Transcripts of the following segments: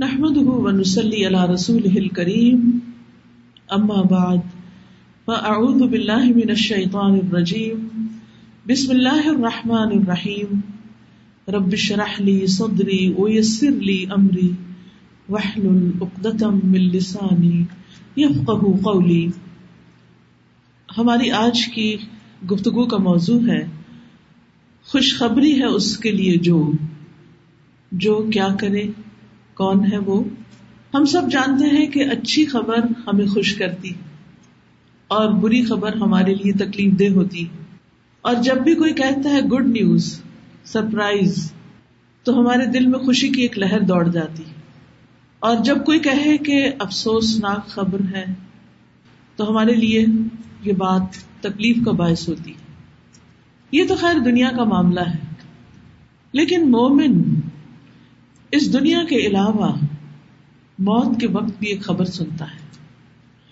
نحمده ونسلي على رسوله الكريم. اما بعد فاعوذ بالله من الشيطان الرجيم. بسم الله الرحمن الرحيم. رب اشرح لي صدري ويسر لي امري واحلل عقدة من لساني يفقهوا قولي. ہماری آج کی گفتگو کا موضوع ہے، خوشخبری ہے اس کے لیے جو جو کیا کرے؟ کون ہے وہ؟ ہم سب جانتے ہیں کہ اچھی خبر ہمیں خوش کرتی اور بری خبر ہمارے لیے تکلیف دہ ہوتی اور جب بھی کوئی کہتا ہے گڈ نیوز سرپرائز تو ہمارے دل میں خوشی کی ایک لہر دوڑ جاتی اور جب کوئی کہے کہ افسوسناک خبر ہے، تو ہمارے لیے یہ بات تکلیف کا باعث ہوتی یہ تو خیر دنیا کا معاملہ ہے، لیکن مومن اس دنیا کے علاوہ موت کے وقت بھی ایک خبر سنتا ہے۔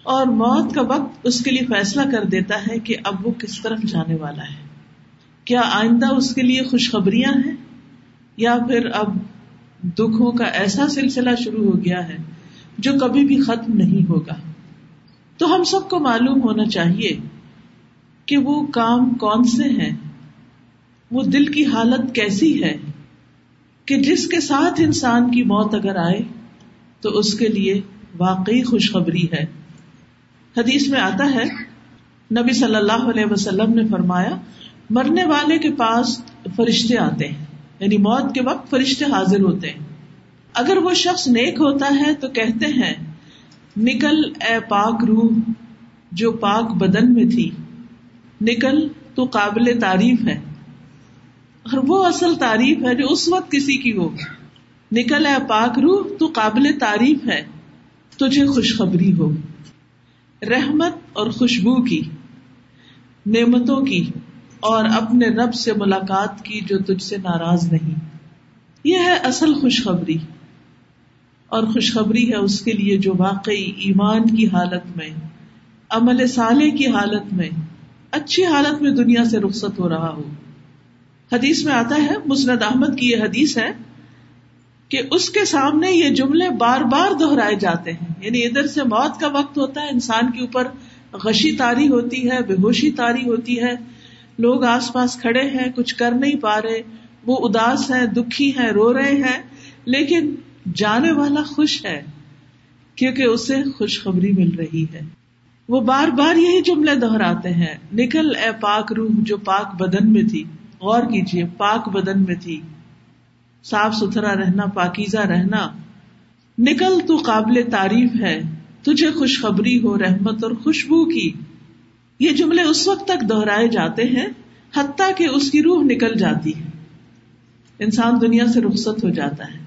اور موت کا وقت اس کے لیے فیصلہ کر دیتا ہے کہ اب وہ کس طرف جانے والا ہے۔ کیا آئندہ اس کے لیے خوشخبریاں ہیں؟ یا پھر اب دکھوں کا ایسا سلسلہ شروع ہو گیا ہے جو کبھی بھی ختم نہیں ہوگا؟ تو ہم سب کو معلوم ہونا چاہیے کہ وہ کام کون سے ہیں؟ وہ دل کی حالت کیسی ہے؟ کہ جس کے ساتھ انسان کی موت اگر آئے تو اس کے لیے واقعی خوشخبری ہے۔ حدیث میں آتا ہے، نبی صلی اللہ علیہ وسلم نے فرمایا، مرنے والے کے پاس فرشتے آتے ہیں یعنی موت کے وقت فرشتے حاضر ہوتے ہیں۔ اگر وہ شخص نیک ہوتا ہے تو کہتے ہیں، نکل اے پاک روح، جو پاک بدن میں تھی، نکل تو قابل تعریف ہے۔ اور وہ اصل تعریف ہے جو اس وقت کسی کی ہو۔ نکل ہے پاک روح، تو قابل تعریف ہے۔ تجھے خوشخبری ہو۔ رحمت اور خوشبو کی، نعمتوں کی اور اپنے رب سے ملاقات کی جو تجھ سے ناراض نہیں۔ یہ ہے اصل خوشخبری۔ اور خوشخبری ہے اس کے لیے جو واقعی ایمان کی حالت میں، عمل سالے کی حالت میں، اچھی حالت میں دنیا سے رخصت ہو رہا ہو۔ حدیث میں آتا ہے، مسند احمد کی یہ حدیث ہے کہ اس کے سامنے یہ جملے بار بار دہرائے جاتے ہیں۔ یعنی ادھر سے موت کا وقت ہوتا ہے، انسان کے اوپر غشی تاری ہوتی ہے، بے ہوشی تاری ہوتی ہے۔ لوگ آس پاس کھڑے ہیں، کچھ کر نہیں پا رہے۔ وہ اداس ہے دکھی ہے رو رہے ہیں۔ لیکن جانے والا خوش ہے، کیونکہ اسے خوشخبری مل رہی ہے۔ وہ بار بار یہی جملے دہراتے ہیں، نکل اے پاک روح جو پاک بدن میں تھی۔ غور کیجیے پاک بدن میں تھی۔ صاف ستھرا رہنا، پاکیزہ رہنا۔ نکل تو قابل تعریف ہے، تجھے خوشخبری ہو، رحمت اور خوشبو کی۔ یہ جملے اس وقت تک دہرائے جاتے ہیں، حتیٰ کہ اس کی روح نکل جاتی ہے۔ انسان دنیا سے رخصت ہو جاتا ہے،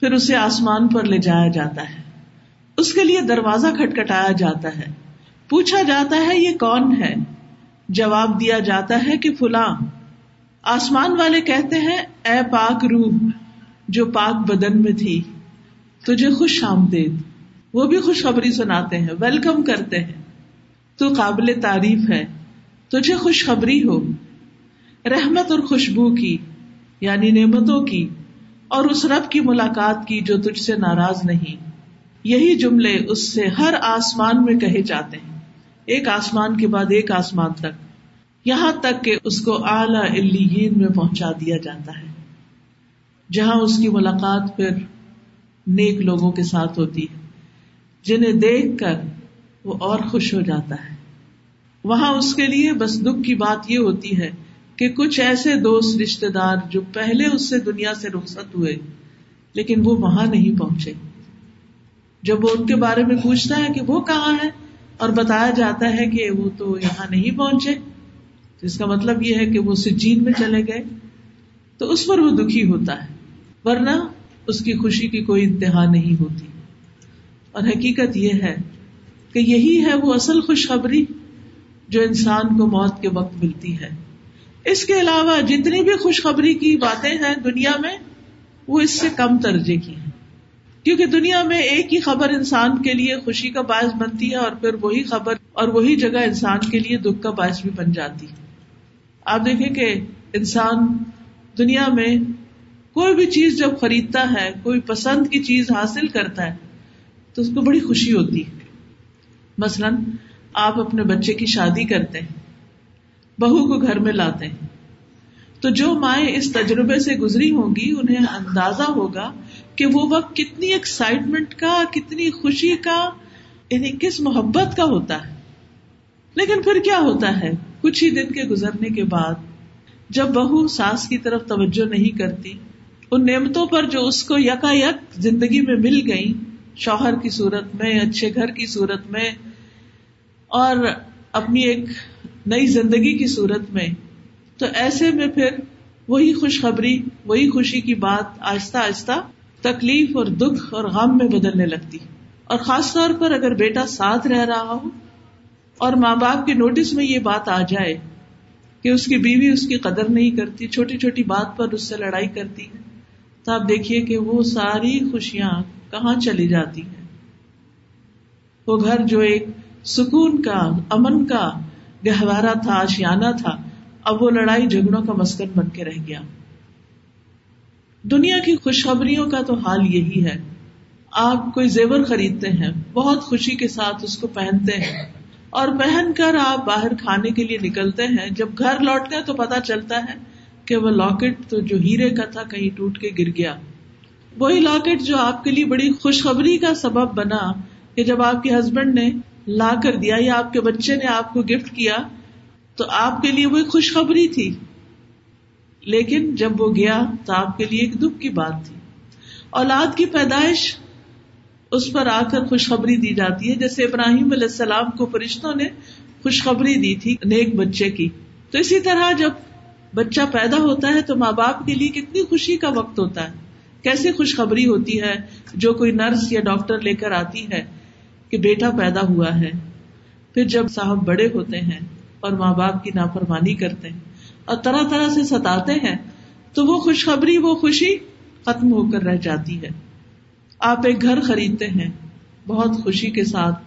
پھر اسے آسمان پر لے جایا جاتا ہے۔ اس کے لیے دروازہ کھٹکھٹایا جاتا ہے۔ پوچھا جاتا ہے، یہ کون ہے؟ جواب دیا جاتا ہے کہ فلاں، آسمان والے کہتے ہیں، اے پاک روح، جو پاک بدن میں تھی، تجھے خوش آمدید۔ وہ بھی خوشخبری سناتے ہیں، ویلکم کرتے ہیں۔ تو قابل تعریف ہے، تجھے خوشخبری ہو۔ رحمت اور خوشبو کی یعنی نعمتوں کی، اور اس رب کی ملاقات کی جو تجھ سے ناراض نہیں۔ یہی جملے اس سے ہر آسمان میں کہے جاتے ہیں۔ ایک آسمان کے بعد ایک آسمان تک، یہاں تک کہ اس کو اعلی میں پہنچا دیا جاتا ہے، جہاں اس کی ملاقات پھر نیک لوگوں کے ساتھ ہوتی ہے، جنہیں دیکھ کر وہ اور خوش ہو جاتا ہے۔ وہاں اس کے لیے بس دکھ کی بات یہ ہوتی ہے کہ کچھ ایسے دوست رشتے دار جو پہلے اس سے دنیا سے رخصت ہوئے، لیکن وہ وہاں نہیں پہنچے۔ جب وہ ان کے بارے میں پوچھتا ہے کہ وہ کہاں ہے اور بتایا جاتا ہے کہ وہ تو یہاں نہیں پہنچے۔ جس کا مطلب یہ ہے کہ وہ سجین میں چلے گئے۔ تو اس پر وہ دکھی ہوتا ہے۔ ورنہ اس کی خوشی کی کوئی انتہا نہیں ہوتی۔ اور حقیقت یہ ہے کہ یہی ہے وہ اصل خوشخبری جو انسان کو موت کے وقت ملتی ہے۔ اس کے علاوہ جتنی بھی خوشخبری کی باتیں ہیں دنیا میں، وہ اس سے کم درجے کی ہیں۔ کیونکہ دنیا میں ایک ہی خبر انسان کے لیے خوشی کا باعث بنتی ہے اور پھر وہی خبر اور وہی جگہ انسان کے لیے دکھ کا باعث بھی بن جاتی آپ دیکھیں کہ انسان دنیا میں کوئی بھی چیز جب خریدتا ہے، کوئی پسند کی چیز حاصل کرتا ہے، تو اس کو بڑی خوشی ہوتی ہے۔ مثلاً آپ اپنے بچے کی شادی کرتے ہیں، بہو کو گھر میں لاتے ہیں، تو جو مائیں اس تجربے سے گزری ہوں گی، انہیں اندازہ ہوگا کہ وہ وقت کتنی ایکسائٹمنٹ کا، کتنی خوشی کا یعنی کس محبت کا ہوتا ہے۔ لیکن پھر کیا ہوتا ہے؟ کچھ ہی دن کے گزرنے کے بعد جب بہو ساس کی طرف توجہ نہیں کرتی، ان نعمتوں پر جو اس کو یکا یک زندگی میں مل گئی شوہر کی صورت میں، اچھے گھر کی صورت میں، اور اپنی ایک نئی زندگی کی صورت میں، تو ایسے میں پھر وہی خوشخبری، وہی خوشی کی بات آہستہ آہستہ تکلیف اور دکھ اور غم میں بدلنے لگتی۔ اور خاص طور پر اگر بیٹا ساتھ رہ رہا ہو اور ماں باپ کے نوٹس میں یہ بات آ جائے کہ اس کی بیوی اس کی قدر نہیں کرتی، چھوٹی چھوٹی بات پر اس سے لڑائی کرتی ہے، تو آپ دیکھیے کہ وہ ساری خوشیاں کہاں چلی جاتی ہیں۔ وہ گھر جو ایک سکون کا، امن کا گہوارا تھا، آشیانہ تھا، اب وہ لڑائی جھگڑوں کا مسکن بن کے رہ گیا۔ دنیا کی خوشخبریوں کا تو حال یہی ہے۔ آپ کوئی زیور خریدتے ہیں، بہت خوشی کے ساتھ اس کو پہنتے ہیں۔ اور پہن کر آپ باہر کھانے کے لیے نکلتے ہیں۔ جب گھر لوٹتے ہیں تو پتا چلتا ہے کہ وہ لاکٹ تو جو ہیرے کا تھا کہیں ٹوٹ کے گر گیا۔ وہی لاکٹ جو آپ کے لیے بڑی خوشخبری کا سبب بنا کہ جب آپ کے ہسبینڈ نے لا کر دیا یا آپ کے بچے نے آپ کو گفٹ کیا، تو آپ کے لیے وہ خوشخبری تھی۔ لیکن جب وہ گیا تو آپ کے لیے ایک دکھ کی بات تھی۔ اولاد کی پیدائش، اس پر آ کر خوشخبری دی جاتی ہے۔ جیسے ابراہیم علیہ السلام کو فرشتوں نے خوشخبری دی تھی نیک بچے کی۔ تو اسی طرح جب بچہ پیدا ہوتا ہے تو ماں باپ کے لیے کتنی خوشی کا وقت ہوتا ہے۔ کیسے خوشخبری ہوتی ہے؟ جو کوئی نرس یا ڈاکٹر لے کر آتی ہے کہ بیٹا پیدا ہوا ہے۔ پھر جب صاحب بڑے ہوتے ہیں اور ماں باپ کی نافرمانی کرتے ہیں اور طرح طرح سے ستاتے ہیں، تو وہ خوشخبری، وہ خوشی ختم ہو کر رہ جاتی ہے۔ آپ ایک گھر خریدتے ہیں، بہت خوشی کے ساتھ،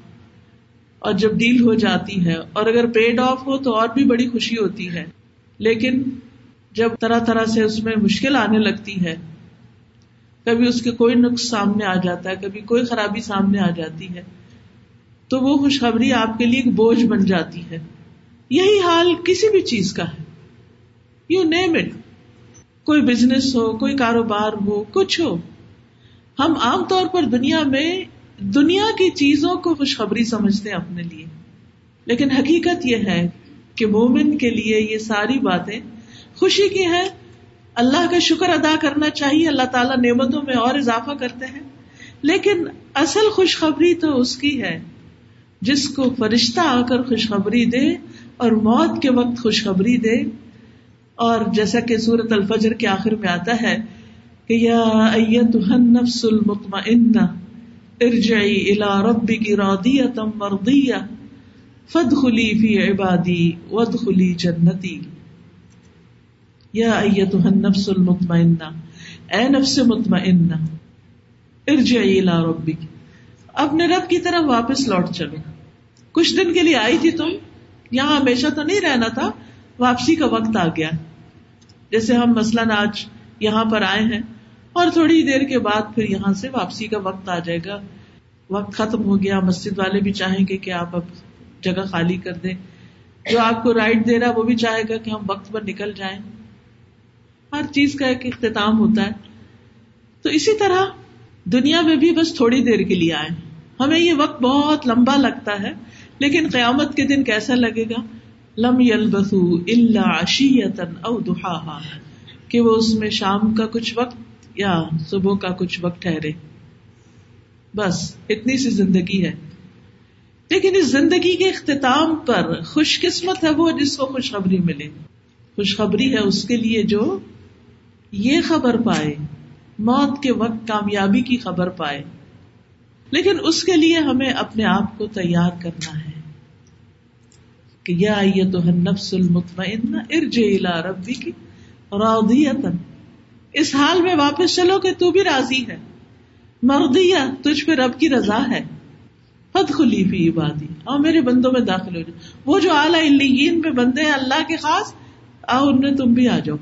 اور جب ڈیل ہو جاتی ہے، اور اگر پیڈ آف ہو تو اور بھی بڑی خوشی ہوتی ہے۔ لیکن جب طرح طرح سے اس میں مشکل آنے لگتی ہے، کبھی اس کے کوئی نقص سامنے آ جاتا ہے، کبھی کوئی خرابی سامنے آ جاتی ہے، تو وہ خوشخبری آپ کے لیے ایک بوجھ بن جاتی ہے۔ یہی حال کسی بھی چیز کا ہے۔ یو نیم اٹ کوئی بزنس ہو، کوئی کاروبار ہو، کچھ ہو۔ ہم عام طور پر دنیا میں دنیا کی چیزوں کو خوشخبری سمجھتے ہیں اپنے لیے۔ لیکن حقیقت یہ ہے کہ مومن کے لیے یہ ساری باتیں خوشی کی ہے اللہ کا شکر ادا کرنا چاہیے، اللہ تعالیٰ نعمتوں میں اور اضافہ کرتے ہیں۔ لیکن اصل خوشخبری تو اس کی ہے۔ جس کو فرشتہ آ کر خوشخبری دے اور موت کے وقت خوشخبری دے۔ اور جیسا کہ سورت الفجر کے آخر میں آتا ہے کہ یا ایتها النفس المطمئنہ، ارجعی الى ربک راضیتا مرضیہ، فادخلی فی عبادی وادخلی جنتی۔ یا ایتها النفس المطمئنہ، اے نفس مطمئنہ، ارجعی الى ربک۔ اپنے رب کی طرف واپس لوٹ چلو۔ کچھ دن کے لیے آئی تھی تم، یہاں ہمیشہ تو نہیں رہنا تھا، واپسی کا وقت آ گیا۔ جیسے ہم مثلاً آج یہاں پر آئے ہیں اور تھوڑی دیر کے بعد پھر یہاں سے واپسی کا وقت آ جائے گا۔ وقت ختم ہو گیا، مسجد والے بھی چاہیں گے کہ آپ اب جگہ خالی کر دیں۔ جو آپ کو رائٹ دے رہا وہ بھی چاہے گا کہ ہم وقت پر نکل جائیں۔ ہر چیز کا ایک اختتام ہوتا ہے۔ تو اسی طرح دنیا میں بھی بس تھوڑی دیر کے لیے آئے ہمیں یہ وقت بہت لمبا لگتا ہے، لیکن قیامت کے دن کیسا لگے گا؟ لم یلبثو الا عشیتا او دحاہا کہ وہ اس میں شام کا کچھ وقت یا صبح کا کچھ وقت ٹھہرے۔ بس، اتنی سی زندگی ہے۔ لیکن اس زندگی کے اختتام پر خوش قسمت ہے وہ جس کو خوشخبری ملے۔ خوشخبری ہے اس کے لیے جو یہ خبر پائے، موت کے وقت کامیابی کی خبر پائے۔ لیکن اس کے لیے ہمیں اپنے آپ کو تیار کرنا ہے۔ کہ یا تو نفس المطمئنہ ارج الى ربی کی راضیتن اس حال میں واپس چلو کہ تو بھی راضی ہے۔ مردیا تجھ پہ رب کی رضا ہے۔ خود خلی فی عبادی۔ اور میرے بندوں میں داخل ہو جاؤ۔ وہ جو اعلیٰ میں بندے ہیں اللہ کے خاص، آؤ ان میں تم بھی آ جاؤ۔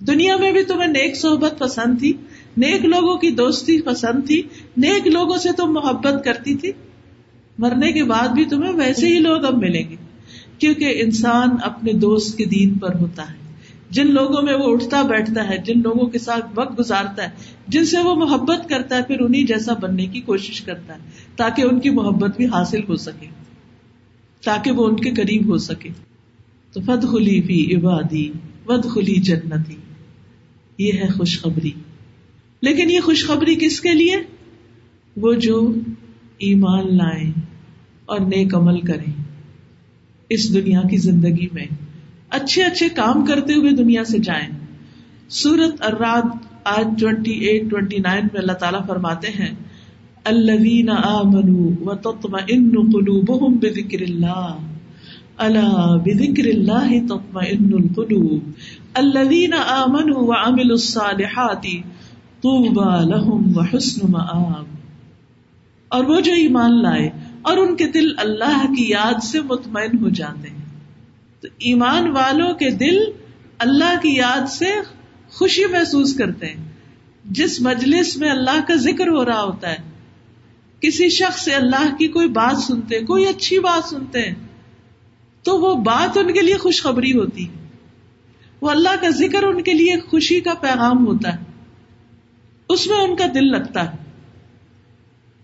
دنیا میں بھی تمہیں نیک صحبت پسند تھی، نیک لوگوں کی دوستی پسند تھی، نیک لوگوں سے تم محبت کرتی تھی۔ مرنے کے بعد بھی تمہیں ویسے ہی لوگ اب ملیں گے۔ کیونکہ انسان اپنے دوست کے دین پر ہوتا ہے۔ جن لوگوں میں وہ اٹھتا بیٹھتا ہے، جن لوگوں کے ساتھ وقت گزارتا ہے، جن سے وہ محبت کرتا ہے، پھر انہیں جیسا بننے کی کوشش کرتا ہے، تاکہ ان کی محبت بھی حاصل ہو سکے، تاکہ وہ ان کے قریب ہو سکے۔ تو فد خلی فی عبادی ود خلی جنتی۔ یہ ہے خوشخبری۔ لیکن یہ خوشخبری کس کے لیے؟ وہ جو ایمان لائیں اور نیک عمل کریں۔ اس دنیا کی زندگی میں۔ اچھے اچھے کام کرتے ہوئے دنیا سے جائیں۔ سورت اراد آج ٹوینٹی ایٹ ٹوینٹی نائن میں اللہ تعالیٰ فرماتے ہیں، الذین آمنوا وتطمئن قلوبهم بذکر اللہ۔ الا بذکر اللہ تطمئن القلوب۔ الذین آمنوا وعملوا الصالحات طوبى لهم وحسن مآب۔ اور وہ جو ایمان لائے اور ان کے دل اللہ کی یاد سے مطمئن ہو جاتے ہیں۔ تو ایمان والوں کے دل اللہ کی یاد سے خوشی محسوس کرتے ہیں۔ جس مجلس میں اللہ کا ذکر ہو رہا ہوتا ہے، کسی شخص سے اللہ کی کوئی بات سنتے، کوئی اچھی بات سنتے ہیں، تو وہ بات ان کے لیے خوشخبری ہوتی ہے۔ وہ اللہ کا ذکر ان کے لیے خوشی کا پیغام ہوتا ہے۔ اس میں ان کا دل لگتا ہے۔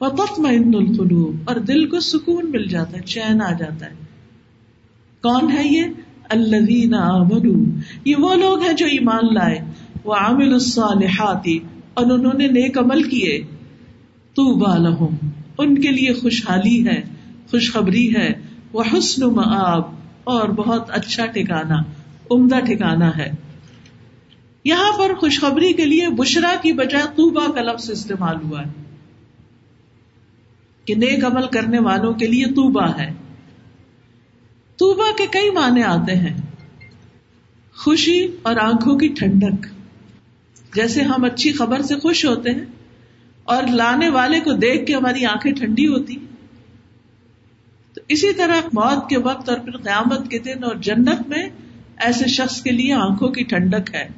وہ تخت القلوب، اور دل کو سکون مل جاتا ہے، چین آ جاتا ہے۔ کون ہے یہ؟ اللہ یہ وہ لوگ ہیں جو ایمان لائے۔ وہ الصالحات، اور انہوں نے نیک عمل کیے۔ تو بالحم ان کے لیے خوشحالی ہے، خوشخبری ہے۔ وہ حسن اور بہت اچھا ٹھکانا عمدہ ٹھکانا ہے۔ یہاں پر خوشخبری کے لیے بشرا کی بجائے توبا کا لفظ استعمال ہوا ہے۔ کہ نیک عمل کرنے والوں کے لیے توبا ہے۔ توبا کے کئی معنی آتے ہیں۔ خوشی اور آنکھوں کی ٹھنڈک۔ جیسے ہم اچھی خبر سے خوش ہوتے ہیں اور لانے والے کو دیکھ کے ہماری آنکھیں ٹھنڈی ہوتی۔ تو اسی طرح موت کے وقت اور پھر قیامت کے دن اور جنت میں ایسے شخص کے لیے آنکھوں کی ٹھنڈک ہے۔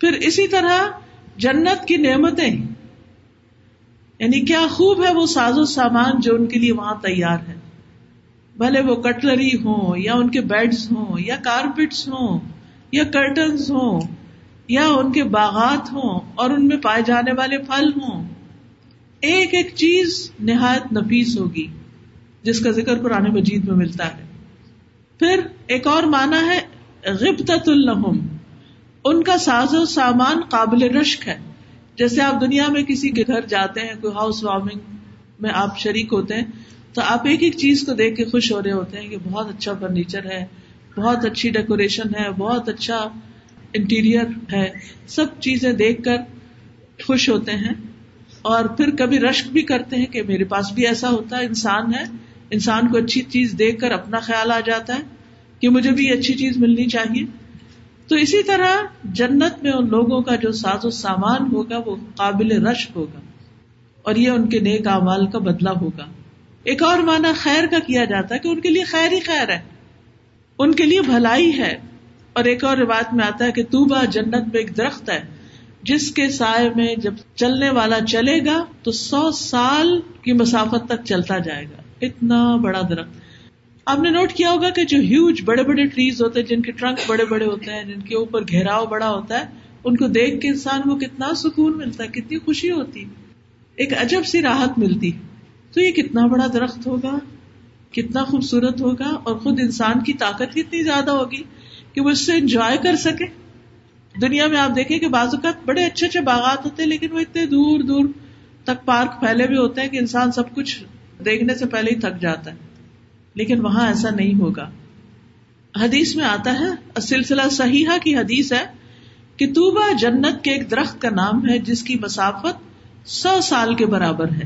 پھر اسی طرح جنت کی نعمتیں۔ یعنی کیا خوب ہے وہ ساز و سامان جو ان کے لیے وہاں تیار ہے۔ بھلے وہ کٹلری ہوں، یا ان کے بیڈس ہوں، یا کارپیٹس ہوں، یا کرٹنس ہوں، یا ان کے باغات ہوں اور ان میں پائے جانے والے پھل ہوں۔ ایک ایک چیز نہایت نفیس ہوگی، جس کا ذکر قرآن مجید میں ملتا ہے۔ پھر ایک اور مانا ہے غبت الحم ان کا ساز و سامان قابل رشک ہے۔ جیسے آپ دنیا میں کسی کے گھر جاتے ہیں، کوئی ہاؤس وارمنگ میں آپ شریک ہوتے ہیں، تو آپ ایک ایک چیز کو دیکھ کے خوش ہو رہے ہوتے ہیں کہ بہت اچھا فرنیچر ہے، بہت اچھی ڈیکوریشن ہے، بہت اچھا انٹیریئر ہے۔ سب چیزیں دیکھ کر خوش ہوتے ہیں اور پھر کبھی رشک بھی کرتے ہیں کہ میرے پاس بھی ایسا ہوتا ہے، انسان ہے۔ انسان کو اچھی چیز دیکھ کر اپنا خیال آ جاتا ہے کہ مجھے بھی اچھی چیز ملنی چاہیے۔ تو اسی طرح جنت میں ان لوگوں کا جو ساز و سامان ہوگا وہ قابل رشک ہوگا اور یہ ان کے نیک اعمال کا بدلہ ہوگا۔ ایک اور مانا خیر کا کیا جاتا ہے کہ ان کے لیے خیر ہی خیر ہے۔ ان کے لیے بھلائی ہے۔ اور ایک اور روایت میں آتا ہے کہ توبا جنت میں ایک درخت ہے، جس کے سائے میں جب چلنے والا چلے گا تو سو سال کی مسافت تک چلتا جائے گا۔ اتنا بڑا درخت۔ آپ نے نوٹ کیا ہوگا کہ جو ہیوج بڑے بڑے ٹریز ہوتے ہیں، جن کے ٹرنک بڑے بڑے ہوتے ہیں، جن کے اوپر گھیراؤ بڑا ہوتا ہے، ان کو دیکھ کے انسان کو کتنا سکون ملتا ہے، کتنی خوشی ہوتی ایک عجب سی راحت ملتی۔ تو یہ کتنا بڑا درخت ہوگا؟ کتنا خوبصورت ہوگا؟ اور خود انسان کی طاقت کتنی زیادہ ہوگی کہ وہ اس سے انجوائے کر سکے۔ دنیا میں آپ دیکھیں کہ بعض اوقات بڑے اچھے اچھے باغات ہوتے ہیں، لیکن وہ اتنے دور دور تک پارک پھیلے ہوئے ہوتے ہیں کہ انسان سب کچھ دیکھنے سے پہلے ہی تھک جاتا ہے۔ لیکن وہاں ایسا نہیں ہوگا۔ حدیث میں آتا ہے سلسلہ صحیحہ کی حدیث ہے کہ توبہ جنت کے ایک درخت کا نام ہے، جس کی مسافت سو سال کے برابر ہے۔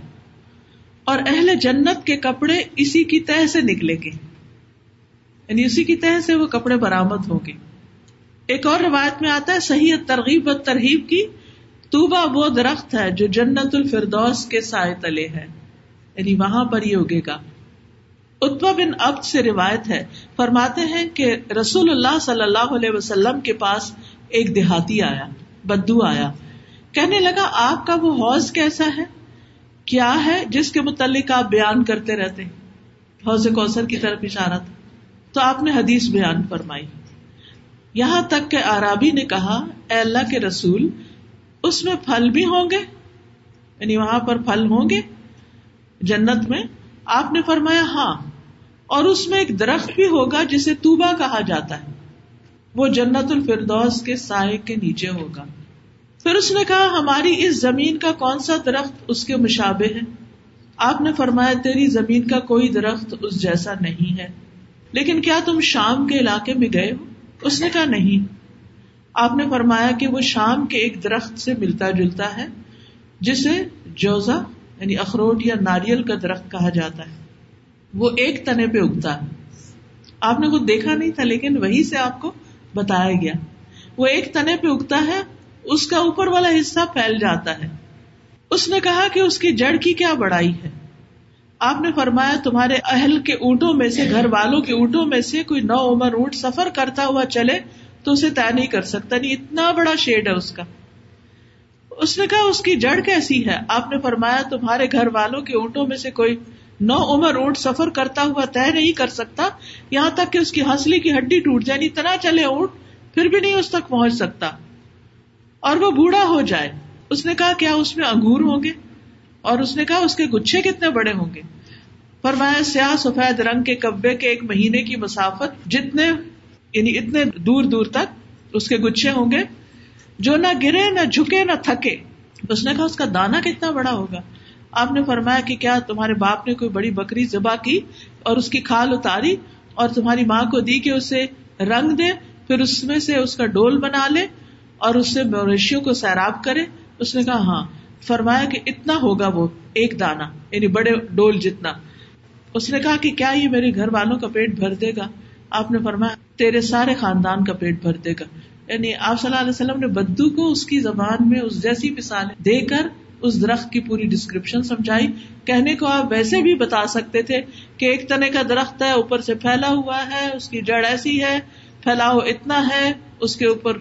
اور اہل جنت کے کپڑے اسی کی تہ سے نکلے گے۔ یعنی اسی کی تہ سے وہ کپڑے برامد ہوں گے۔ ایک اور روایت میں آتا ہے، صحیح ترغیب و ترغیب کی توبا وہ درخت ہے جو جنت الفردوس کے سائے تلے ہے۔ یعنی وہاں پر ہی اگے گا۔ اتبا بن ابد سے روایت ہے، فرماتے ہیں کہ رسول اللہ صلی اللہ علیہ وسلم کے پاس ایک دیہاتی آیا، بدو آیا۔ کہنے لگا، آپ کا وہ حوض کیسا ہے؟ کیا ہے جس کے متعلق آپ بیان کرتے رہتے؟ حوض کوثر کی طرف اشارہ تھا۔ تو آپ نے حدیث بیان فرمائی۔ یہاں تک کہ آرابی نے کہا، اے اللہ کے رسول، اس میں پھل بھی ہوں گے؟ یعنی وہاں پر پھل ہوں گے؟ جنت میں؟ آپ نے فرمایا ہاں۔ اور اس میں ایک درخت بھی ہوگا جسے توبا کہا جاتا ہے۔ وہ جنت الفردوس کے سائے کے نیچے ہوگا۔ پھر اس نے کہا، ہماری اس زمین کا کون سا درخت اس کے مشابے ہے؟ آپ نے فرمایا، تیری زمین کا کوئی درخت اس جیسا نہیں ہے۔ لیکن کیا تم شام کے علاقے میں گئے ہو؟ اس نے کہا، نہیں۔ آپ نے فرمایا کہ وہ شام کے ایک درخت سے ملتا جلتا ہے، جسے جوزا یعنی اخروٹ یا ناریل کا درخت کہا جاتا ہے۔ وہ ایک تنے پہ اگتا۔ ہے آپ نے خود دیکھا نہیں تھا، لیکن وہی سے آپ کو بتایا گیا۔ وہ ایک تنے پہ اگتا ہے، اس کا اوپر والا حصہ پھیل جاتا ہے۔ اس نے کہا کہ اس کی جڑ کی کیا بڑائی ہے۔ آپ نے فرمایا، تمہارے اہل کے اونٹوں میں سے، گھر والوں کے اونٹوں میں سے کوئی نو عمر اونٹ سفر کرتا ہوا چلے تو اسے طے نہیں کر سکتا۔ نہیں اتنا بڑا شیڈ ہے اس کا۔ اس نے کہا، اس کی جڑ کیسی ہے؟ آپ نے فرمایا، تمہارے گھر والوں کے اونٹوں میں سے کوئی نو عمر اونٹ سفر کرتا ہوا طے نہیں کر سکتا، یہاں تک کہ اس کی ہنسلی کی ہڈی ٹوٹ جائے اتنا چلے اونٹ پھر بھی نہیں اس تک پہنچ سکتا۔ اور وہ بوڑھا ہو جائے۔ اس نے کہا، کیا اس میں انگور ہوں گے؟ اور اس نے کہا، اس کے گچھے کتنے بڑے ہوں گے؟ فرمایا، سیاہ سفید رنگ کے کبے کے ایک مہینے کی مسافت جتنے یعنی اتنے دور دور تک اس کے گچھے ہوں گے، جو نہ گرے، نہ جھکے، نہ تھکے۔ اس نے کہا، اس کا دانا کتنا بڑا ہوگا؟ آپ نے فرمایا کہ کیا تمہارے باپ نے کوئی بڑی بکری ذبح کی اور اس کی کھال اتاری اور تمہاری ماں کو دی کہ اسے رنگ دے، پھر اس میں سے اس کا ڈول بنا لے اور اس سے مویشیوں کو سیراب کرے؟ اس نے کہا ہاں۔ فرمایا کہ اتنا ہوگا وہ، ایک دانا یعنی بڑے ڈول جتنا۔ اس نے کہا کہ کیا یہ میرے گھر والوں کا پیٹ بھر دے گا؟ آپ نے فرمایا، تیرے سارے خاندان کا پیٹ بھر دے گا۔ یعنی آپ صلی اللہ علیہ وسلم نے بدو کو اس کی زبان میں اس جیسی مثال دے کر اس درخت کی پوری ڈسکرپشن سمجھائی۔ کہنے کو آپ ویسے بھی بتا سکتے تھے کہ ایک تنے کا درخت ہے، اوپر سے پھیلا ہوا ہے، اس کی جڑ ایسی ہے، پھیلاؤ اتنا ہے، اس کے اوپر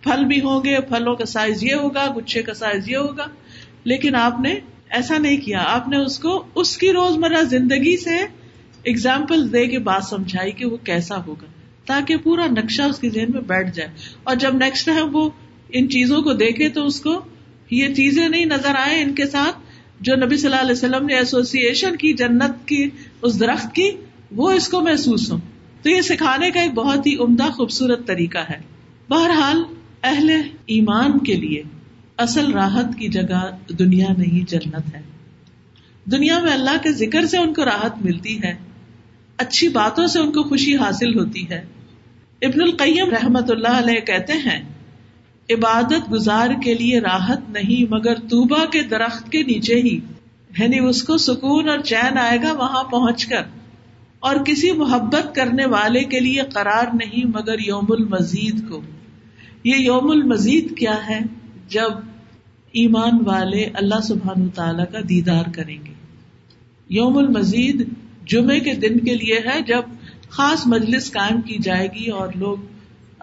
پھل بھی ہوں گے، پھلوں کا سائز یہ ہوگا، گچھے کا سائز یہ ہوگا۔ لیکن آپ نے ایسا نہیں کیا۔ آپ نے اس کو اس کی روزمرہ زندگی سے اگزامپل دے کے بات سمجھائی کہ وہ کیسا ہوگا، تاکہ پورا نقشہ اس کے ذہن میں بیٹھ جائے۔ اور جب نیکسٹ ٹائم وہ ان چیزوں کو دیکھے تو اس کو یہ چیزیں نہیں نظر آئے ان کے ساتھ جو نبی صلی اللہ علیہ وسلم نے ایسوسیشن کی، جنت کی، اس درخت کی، وہ اس کو محسوس ہو تو یہ سکھانے کا ایک بہت ہی عمدہ خوبصورت طریقہ ہے۔ بہرحال، اہل ایمان کے لیے اصل راحت کی جگہ دنیا نہیں، جنت ہے۔ دنیا میں اللہ کے ذکر سے ان کو راحت ملتی ہے۔ اچھی باتوں سے ان کو خوشی حاصل ہوتی ہے۔ ابن القیم رحمت اللہ علیہ کہتے ہیں عبادت گزار کے لیے راحت نہیں، مگر توبا کے درخت کے نیچے ہی۔ یعنی اس کو سکون اور چین آئے گا وہاں پہنچ کر۔ اور کسی محبت کرنے والے کے لیے قرار نہیں، مگر یوم المزید کو۔ یہ یوم المزید کیا ہے؟ جب ایمان والے اللہ سبحان تعالی کا دیدار کریں گے۔ یوم المزید جمعے کے دن کے لیے ہے، جب خاص مجلس قائم کی جائے گی اور لوگ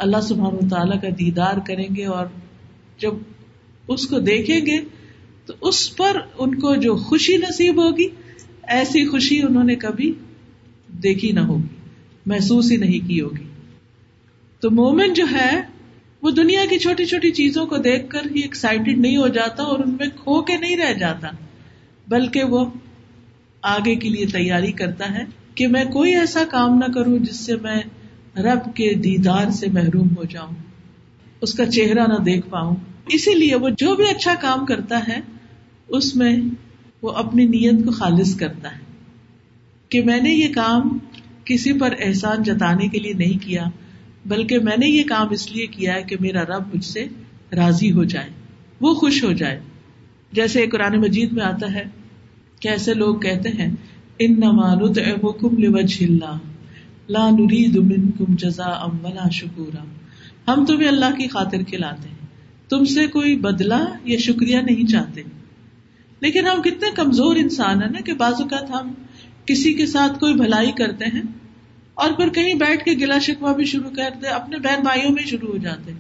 اللہ سبحان تعالیٰ کا دیدار کریں گے اور جب اس کو دیکھیں گے تو اس پر ان کو جو خوشی نصیب ہوگی، ایسی خوشی انہوں نے کبھی دیکھی نہ ہوگی، محسوس ہی نہیں کی ہوگی۔ تو مومن جو ہے، وہ دنیا کی چھوٹی چھوٹی چیزوں کو دیکھ کر ہی ایکسائٹیڈ نہیں ہو جاتا اور ان میں کھو کے نہیں رہ جاتا، بلکہ وہ آگے کے لیے تیاری کرتا ہے کہ میں کوئی ایسا کام نہ کروں جس سے میں رب کے دیدار سے محروم ہو جاؤں، اس کا چہرہ نہ دیکھ پاؤں۔ اسی لیے وہ جو بھی اچھا کام کرتا ہے، اس میں وہ اپنی نیت کو خالص کرتا ہے۔ کہ میں نے یہ کام کسی پر احسان جتانے کے لیے نہیں کیا، بلکہ میں نے یہ کام اس لیے کیا ہے کہ میرا رب مجھ سے راضی ہو جائے، وہ خوش ہو جائے۔ جیسے قرآن مجید میں آتا ہے کیسے لوگ کہتے ہیں ان نمانت لا نريد منكم جزاء ولا شکورا۔ ہم تمہیں اللہ کی خاطر کھلاتے ہیں۔ تم سے کوئی بدلہ یا شکریہ نہیں چاہتے۔ لیکن ہم کتنے کمزور انسان ہیں نا کہ بعض اوقات ہم کسی کے ساتھ کوئی بھلائی کرتے ہیں اور پھر کہیں بیٹھ کے گلا شکوا بھی شروع کر دے، اپنے بہن بھائیوں میں شروع ہو جاتے۔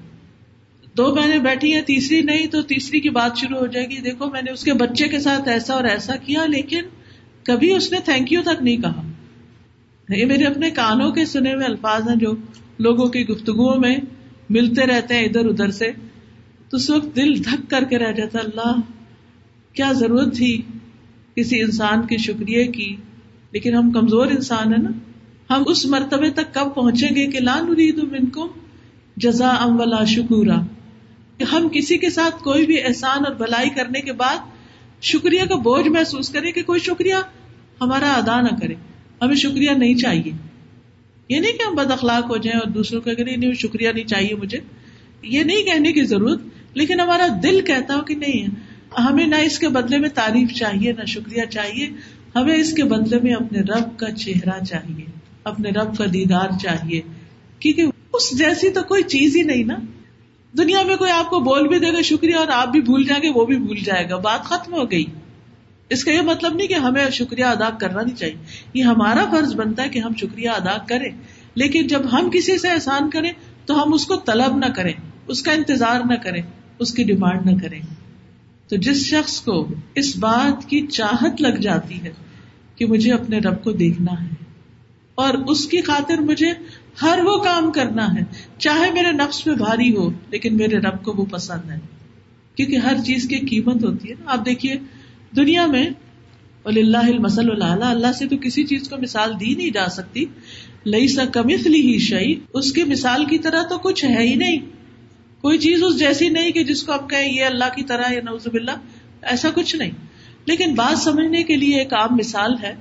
دو بہنیں بیٹھی ہیں، تیسری نہیں تو تیسری کی بات شروع ہو جائے گی۔ دیکھو، میں نے اس کے بچے کے ساتھ ایسا اور ایسا کیا، لیکن کبھی اس نے تھینک یو تک نہیں کہا۔ یہ میرے اپنے کانوں کے سنے ہوئے الفاظ ہیں جو لوگوں کی گفتگو میں ملتے رہتے ہیں ادھر ادھر سے۔ تو اس وقت دل دھک کر کے رہ جاتا، اللہ، کیا ضرورت تھی کسی انسان کے شکریہ کی؟ لیکن ہم کمزور انسان ہیں نا۔ ہم اس مرتبے تک کب پہنچیں گے کہ لان نرید منکم جزا ام ولا شکورا؟ ہم کسی کے ساتھ کوئی بھی احسان اور بلائی کرنے کے بعد شکریہ کا بوجھ محسوس کریں کہ کوئی شکریہ ہمارا ادا نہ کرے۔ ہمیں شکریہ نہیں چاہیے۔ یہ نہیں کہ ہم بد اخلاق ہو جائیں اور دوسروں کا نہیں شکریہ نہیں چاہیے مجھے، یہ نہیں کہنے کی ضرورت، لیکن ہمارا دل کہتا ہو کہ نہیں، ہمیں نہ اس کے بدلے میں تعریف چاہیے، نہ شکریہ چاہیے، ہمیں اس کے بدلے میں اپنے رب کا چہرہ چاہیے، اپنے رب کا دیدار چاہیے۔ کیونکہ اس جیسی تو کوئی چیز ہی نہیں نا۔ دنیا میں کوئی آپ کو بول بھی دے گا شکریہ اور آپ بھی بھول جائیں گے، وہ بھی بھول جائے گا، بات ختم ہو گئی۔ اس کا یہ مطلب نہیں کہ ہمیں شکریہ ادا کرنا نہیں چاہیے۔ یہ ہمارا فرض بنتا ہے کہ ہم شکریہ ادا کریں۔ لیکن جب ہم کسی سے احسان کریں تو ہم اس کو طلب نہ کریں، اس کا انتظار نہ کریں، اس کی ڈیمانڈ نہ کریں۔ تو جس شخص کو اس بات کی چاہت لگ جاتی ہے کہ مجھے اپنے رب کو دیکھنا ہے اور اس کی خاطر مجھے ہر وہ کام کرنا ہے، چاہے میرے نفس میں بھاری ہو، لیکن میرے رب کو وہ پسند ہے۔ کیونکہ ہر چیز کی قیمت ہوتی ہے۔ نا آپ دیکھیے دنیا میں اللہ مسل اللہ اللہ سے تو کسی چیز کو مثال دی نہیں جا سکتی۔ لئی سا کمسلی ہی شعی اس کی مثال کی طرح تو کچھ ہے ہی نہیں۔ کوئی چیز اس جیسی نہیں کہ جس کو آپ کہیں یہ اللہ کی طرح یا نوزب اللہ ایسا کچھ نہیں۔ لیکن بات سمجھنے کے لیے ایک عام مثال ہے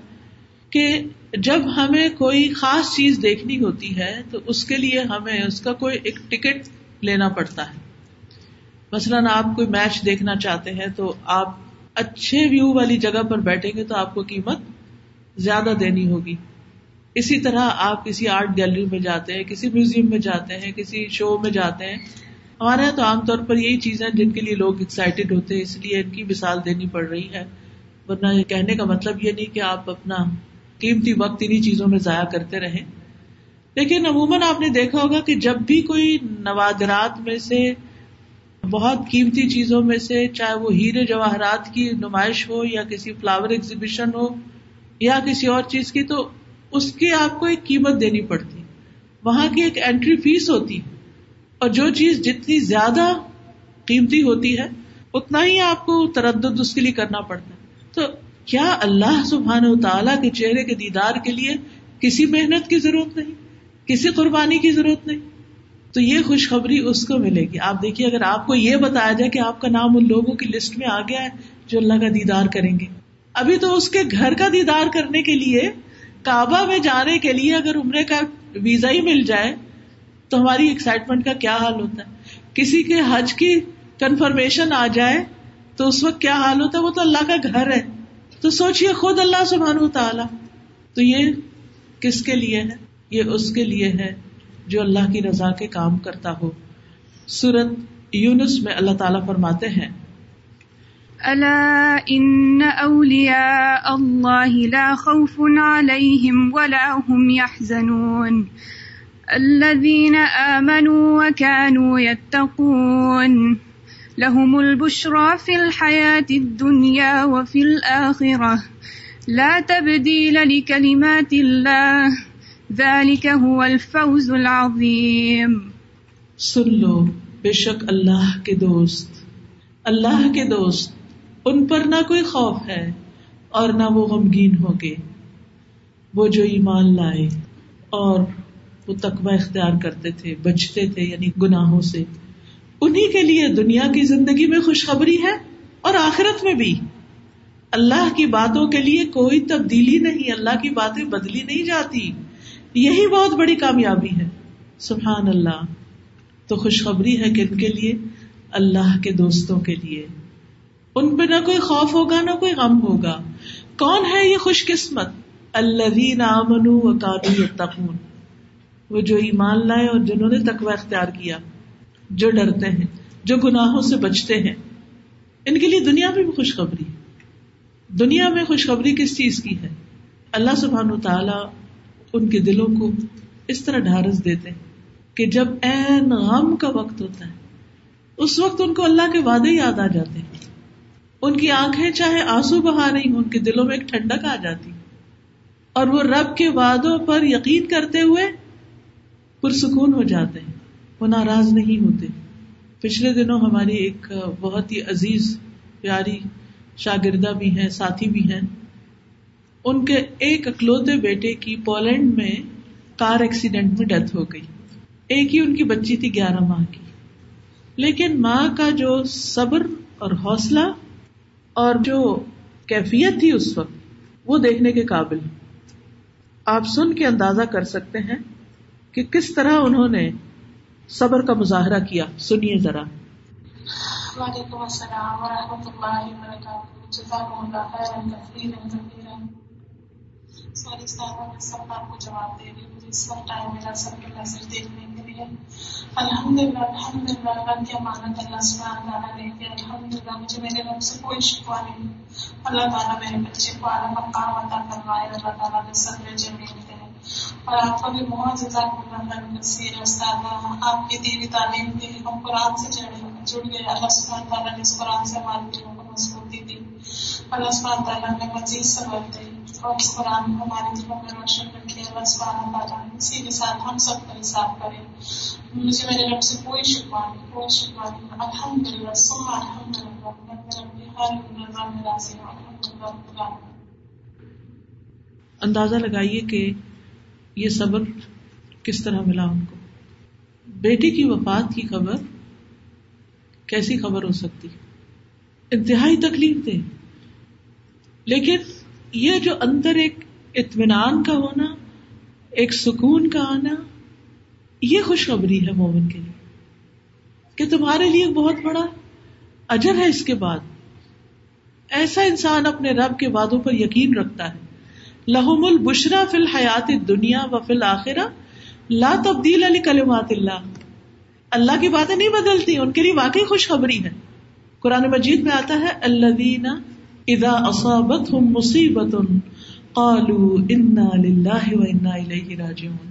کہ جب ہمیں کوئی خاص چیز دیکھنی ہوتی ہے، تو اس کے لیے ہمیں اس کا کوئی ایک ٹکٹ لینا پڑتا ہے۔ مثلاً آپ کوئی میچ دیکھنا چاہتے ہیں تو آپ اچھے ویو والی جگہ پر بیٹھیں گے تو آپ کو قیمت زیادہ دینی ہوگی۔ اسی طرح آپ کسی آرٹ گیلری میں جاتے ہیں، کسی میوزیم میں جاتے ہیں، کسی شو میں جاتے ہیں۔ ہمارے یہاں تو عام طور پر یہی چیزیں جن کے لیے لوگ ایکسائٹیڈ ہوتے ہیں، اس لیے ان کی مثال دینی پڑ رہی ہے۔ ورنہ یہ کہنے کا مطلب یہ نہیں کہ آپ اپنا قیمتی وقت انہیں چیزوں میں ضائع کرتے رہیں۔ لیکن عموماً آپ نے دیکھا ہوگا کہ جب بھی کوئی نوادرات میں سے بہت قیمتی چیزوں میں سے چاہے وہ ہیرے جواہرات کی نمائش ہو یا کسی فلاور ایگزیبیشن ہو یا کسی اور چیز کی، تو اس کی آپ کو ایک قیمت دینی پڑتی۔ وہاں کی ایک اینٹری فیس ہوتی ہے۔ اور جو چیز جتنی زیادہ قیمتی ہوتی ہے، اتنا ہی آپ کو تردد اس کے لیے کرنا پڑتا ہے۔ تو کیا اللہ سبحان و تعالیٰ کے چہرے کے دیدار کے لیے کسی محنت کی ضرورت نہیں؟ کسی قربانی کی ضرورت نہیں؟ تو یہ خوشخبری اس کو ملے گی۔ آپ دیکھیے، اگر آپ کو یہ بتایا جائے کہ آپ کا نام ان لوگوں کی لسٹ میں آ گیا ہے جو اللہ کا دیدار کریں گے۔ ابھی تو اس کے گھر کا دیدار کرنے کے لیے، کعبہ میں جانے کے لیے اگر عمرے کا ویزا ہی مل جائے، تو ہماری ایکسائٹمنٹ کا کیا حال ہوتا ہے؟ کسی کے حج کی کنفرمیشن آ جائے، تو اس وقت کیا حال ہوتا ہے؟ وہ تو اللہ کا گھر ہے۔ تو سوچیے خود اللہ سبحان تعالیٰ تو یہ کس کے لیے ہے؟ یہ اس کے لیے ہے۔ جو اللہ کی رضا کے کام کرتا ہو۔ سورت یونس میں اللہ تعالیٰ فرماتے ہیں ألا إن أولياء الله لا خوف عليهم ولا هم يحزنون الذين آمنوا وكانوا يتقون لهم البشرى في الحياة الدنيا وفي الآخرة لا تبديل لكلمات الله ذلك هو الفوز العظيم. سن لو، بے شک اللہ کے دوست، اللہ کے دوست، ان پر نہ کوئی خوف ہے اور نہ وہ غمگین ہوگے۔ وہ جو ایمان لائے اور وہ تقوی اختیار کرتے تھے، بچتے تھے یعنی گناہوں سے انہیں کے لیے دنیا کی زندگی میں خوشخبری ہے اور آخرت میں بھی۔ اللہ کی باتوں کے لیے کوئی تبدیلی نہیں، اللہ کی باتیں بدلی نہیں جاتی۔ یہی بہت بڑی کامیابی ہے۔ سبحان اللہ۔ تو خوشخبری ہے کن کے لیے؟ اللہ کے دوستوں کے لیے۔ ان پہ نہ کوئی خوف ہوگا، نہ کوئی غم ہوگا۔ کون ہے یہ خوش قسمت؟ اللہ نامن و کادو تقون وہ جو ایمان لائے اور جنہوں نے تقوی اختیار کیا، جو ڈرتے ہیں، جو گناہوں سے بچتے ہیں۔ ان کے لیے دنیا میں بھی خوشخبری دنیا میں خوشخبری کس چیز کی ہے؟ اللہ سبحان تعالی ان کے دلوں کو اس طرح ڈھارس دیتے ہیں کہ جب این غم کا وقت ہوتا ہے، اس وقت ان کو اللہ کے وعدے یاد آ جاتے ہیں۔ ان کی آنکھیں چاہے آنسو بہا رہی ہوں، ان کے دلوں میں ایک ٹھنڈک آ جاتی۔ اور وہ رب کے وعدوں پر یقین کرتے ہوئے پرسکون ہو جاتے ہیں۔ وہ ناراض نہیں ہوتے۔ پچھلے دنوں ہماری ایک بہت ہی عزیز، پیاری شاگردہ بھی ہیں، ساتھی بھی ہیں۔ ان کے ایک اکلوتے بیٹے کی پولینڈ میں کار ایکسیڈنٹ میں ڈیتھ ہو گئی۔ ایک ہی ان کی بچی تھی، گیارہ ماہ کی۔ لیکن ماں کا جو صبر اور حوصلہ اور جو کیفیت تھی اس وقت، وہ دیکھنے کے قابل۔ آپ سن کے اندازہ کر سکتے ہیں کہ کس طرح انہوں نے صبر کا مظاہرہ کیا۔ سنیے ذرا۔ وعلیکم السلام ورحمۃ اللہ وبرکاتہ۔ سوری صاحبہ میں سب بات کو جواب دے رہی ہوں اس وقت ٹائم میرا سب کے میسج دیکھنے کے لیے۔ الحمد للہ الحمد للہ رب کی امانت، اللہ سبحانہ تعالیٰ نے کہ الحمد للہ مجھے میرے رب سے کوئی شکوا نہیں۔ اللہ تعالیٰ میرے بچے کو اعلیٰ مقام عطا کروائے اللہ تعالیٰ نے صبر جمیل دے۔ اور آپ کو بھی بہت جزاک اللہ خیر نصیر استاد ہاں، آپ کی دینی تعلیم کے ہم قرآن سے جڑے جڑ گئے۔ اللہ سبحانہ تعالیٰ نے اس قرآن سے ہمارے دلوں کو مضبوطی دی۔ اللہ سبحانہ تعالیٰ نے مزید صبر دی اور اس قرآن کو ہمارے دلوں میں روشن رکھے اللہ سبحانہ تعالیٰ اسی کے ساتھ ہم سب کا حساب کریں۔ مجھے میرے رب سے کوئی شکوا نہیں، کوئی شکوا نہیں۔ الحمد للہ سما الحمد للہ ہر رضا میں راضی ہوں الحمد للہ اندازہ لگائیے کہ یہ صبر کس طرح ملا ان کو؟ بیٹی کی وفات کی خبر کیسی خبر ہو سکتی؟ انتہائی تکلیف دے لیکن یہ جو اندر ایک اطمینان کا ہونا، ایک سکون کا آنا، یہ خوشخبری ہے مومن کے لیے کہ تمہارے لیے بہت بڑا اجر ہے اس کے بعد۔ ایسا انسان اپنے رب کے وعدوں پر یقین رکھتا ہے۔ لہم البشرا فی الحیات دنیا و فی الآخرہ لا تبدیل علی کلمات اللہ۔ اللہ کی باتیں نہیں بدلتی، ان کے لیے واقعی خوشخبری ہے۔ قرآن مجید میں آتا ہے اللہ اذا اصابتهم مصیبت قالوا انا للہ و انا الیہ راجعون۔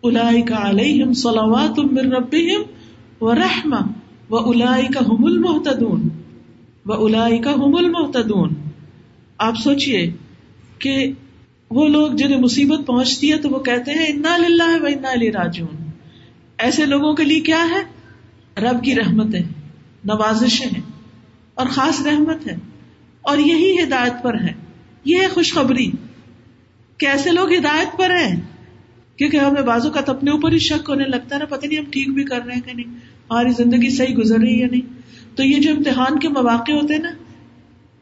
اولئک علیہم صلوات من ربهم ورحمہ و هم المهتدون و هم المهتدون آپ سوچئے کہ وہ لوگ جنہیں مصیبت پہنچتی ہے تو وہ کہتے ہیں انا للہ و انا الیہ راجعون۔ ایسے لوگوں کے لیے کیا ہے؟ رب کی رحمت ہے نوازشیں ہیں اور خاص رحمت ہے۔ اور یہی ہدایت پر ہے یہ ہے خوشخبری۔ کہ ایسے لوگ ہدایت پر ہیں؟ کیونکہ ہمیں بازو کا اپنے اوپر ہی شک ہونے لگتا ہے نا، پتہ نہیں ہم ٹھیک بھی کر رہے ہیں کہ نہیں، ہماری زندگی صحیح گزر رہی ہے یا نہیں۔ تو یہ جو امتحان کے مواقع ہوتے ہیں نا،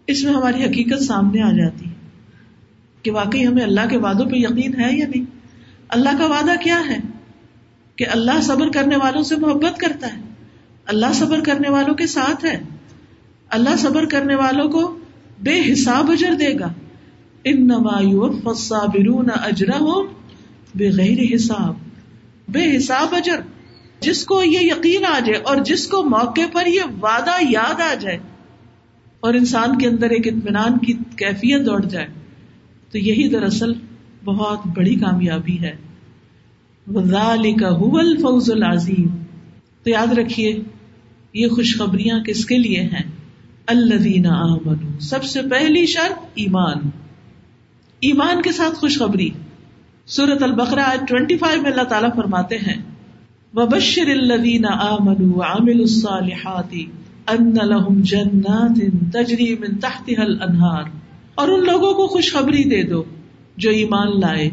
اس میں ہماری حقیقت سامنے آ جاتی ہے کہ واقعی ہمیں اللہ کے وعدوں پہ یقین ہے یا نہیں۔ اللہ کا وعدہ کیا ہے؟ کہ اللہ صبر کرنے والوں سے محبت کرتا ہے۔ اللہ صبر کرنے والوں کے ساتھ ہے۔ اللہ صبر کرنے والوں کو بے حساب اجر دے گا۔ ان نمایون اجرا ہو بغیر حساب۔ بے حساب اجر۔ جس کو یہ یقین آ جائے اور جس کو موقع پر یہ وعدہ یاد آ جائے اور انسان کے اندر ایک اطمینان کی کیفیت دوڑ جائے، تو یہی دراصل بہت بڑی کامیابی ہے۔ الفوز العظیم۔ تو یاد رکھیے، یہ خوشخبریاں کس کے لیے ہیں؟ الذین آمنوا، سب سے پہلی شرط ایمان۔ ایمان کے ساتھ خوشخبری۔ سورت البقرہ ٹوینٹی فائیو میں اللہ تعالیٰ فرماتے ہیں، وبشر الذین آمنوا وعملوا الصالحات ان لهم جنات تجری من تحتها الانہار اور ان لوگوں کو خوشخبری دے دو جو ایمان لائے۔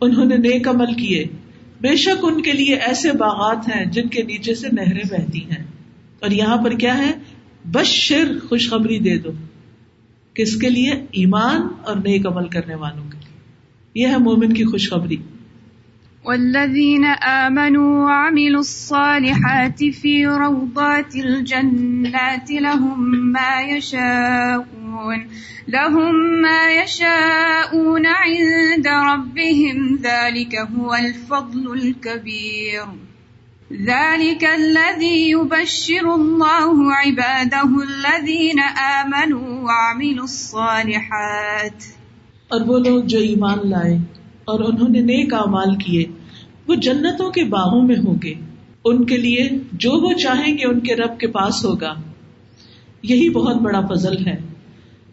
انہوں نے نیک عمل کیے۔ بے شک ان کے لیے ایسے باغات ہیں جن کے نیچے سے نہریں بہتی ہیں۔ اور یہاں پر کیا ہے؟ بشر خوشخبری دے دو کس کے لیے؟ ایمان اور نیک عمل کرنے والوں کے لیے۔ یہ ہے مومن کی خوشخبری۔ والذین آمنوا وعملوا الصالحات في روضات الجنات لهم ما يشاءون لهم ما يشاءون عند ربهم، ذلك هو الفضل الكبير ذلك الذي يبشر الله عباده الذين آمنوا وعملوا الصالحات. اور وہ لوگ جو ایمان لائے اور انہوں نے نیک اعمال کیے، وہ جنتوں کے باغوں میں ہوں گے۔ ان کے لیے جو وہ چاہیں گے ان کے رب کے پاس ہوگا۔ یہی بہت بڑا فضل ہے۔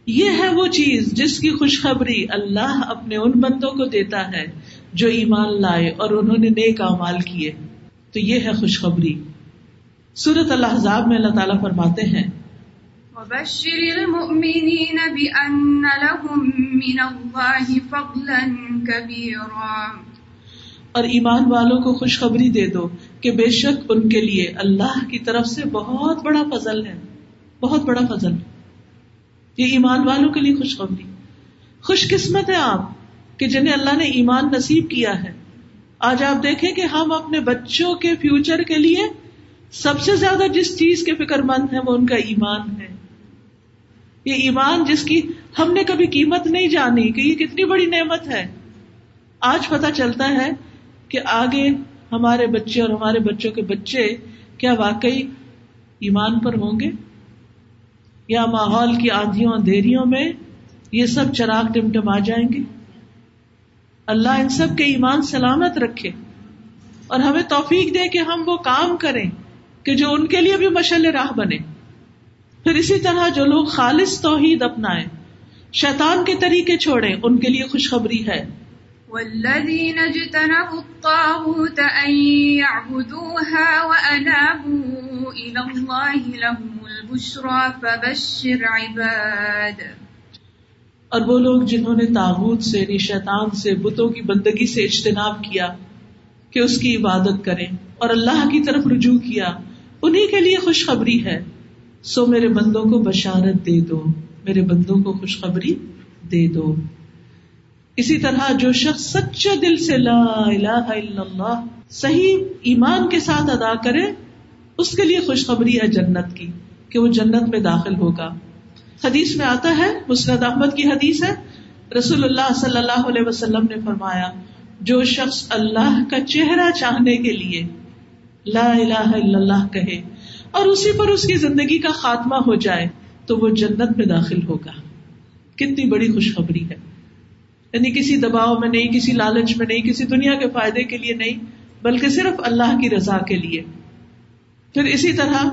یہ ہے وہ چیز جس کی خوشخبری اللہ اپنے ان بندوں کو دیتا ہے جو ایمان لائے اور انہوں نے نیک امال کیے۔ تو یہ ہے خوشخبری۔ سورت اللہ میں اللہ تعالیٰ فرماتے ہیں وبشر المؤمنين بأن لهم من الله فضلا كبيرا۔ اور ایمان والوں کو خوشخبری دے دو کہ بے شک ان کے لیے اللہ کی طرف سے بہت بڑا فضل ہے۔ بہت بڑا فضل۔ یہ ایمان والوں کے لیے خوشخبری۔ خوش قسمت ہے آپ کہ جنہیں اللہ نے ایمان نصیب کیا ہے۔ آج آپ دیکھیں کہ ہم اپنے بچوں کے فیوچر کے لیے سب سے زیادہ جس چیز کے فکر مند ہے وہ ان کا ایمان ہے۔ یہ ایمان جس کی ہم نے کبھی قیمت نہیں جانی کہ یہ کتنی بڑی نعمت ہے۔ آج پتا چلتا ہے کہ آگے ہمارے بچے اور ہمارے بچوں کے بچے کیا واقعی ایمان پر ہوں گے؟ یا ماحول کی آندھیوں اندھیریوں میں یہ سب چراغ ٹمٹم آ جائیں گے؟ اللہ ان سب کے ایمان سلامت رکھے اور ہمیں توفیق دے کہ ہم وہ کام کریں کہ جو ان کے لیے بھی مشل راہ بنے۔ پھر اسی طرح جو لوگ خالص توحید اپنائیں، شیطان کے طریقے چھوڑیں، ان کے لیے خوشخبری ہے۔ والذين اجتنبوا الطاغوت أن يعبدوها وأنابوا إلى الله لهم البشرى فبشر عباد۔ اور وہ لوگ جنہوں نے تاغوت سے یعنی شیطان سے، بتوں کی بندگی سے اجتناب کیا کہ اس کی عبادت کریں اور اللہ کی طرف رجوع کیا انہیں کے لیے خوشخبری ہے۔ سو میرے بندوں کو بشارت دے دو، میرے بندوں کو خوشخبری دے دو۔ اسی طرح جو شخص سچے دل سے لا الہ الا اللہ، صحیح ایمان کے ساتھ ادا کرے، اس کے لیے خوشخبری ہے جنت کی، کہ وہ جنت میں داخل ہوگا۔ حدیث میں آتا ہے مسرد احمد کی حدیث ہے۔ رسول اللہ صلی اللہ علیہ وسلم نے فرمایا، جو شخص اللہ کا چہرہ چاہنے کے لیے لا الہ الا اللہ کہے اور اسی پر اس کی زندگی کا خاتمہ ہو جائے، تو وہ جنت میں داخل ہوگا۔ کتنی بڑی خوشخبری ہے۔ یعنی کسی دباؤ میں نہیں، کسی لالچ میں نہیں، کسی دنیا کے فائدے کے لیے نہیں، بلکہ صرف اللہ کی رضا کے لیے۔ پھر اسی طرح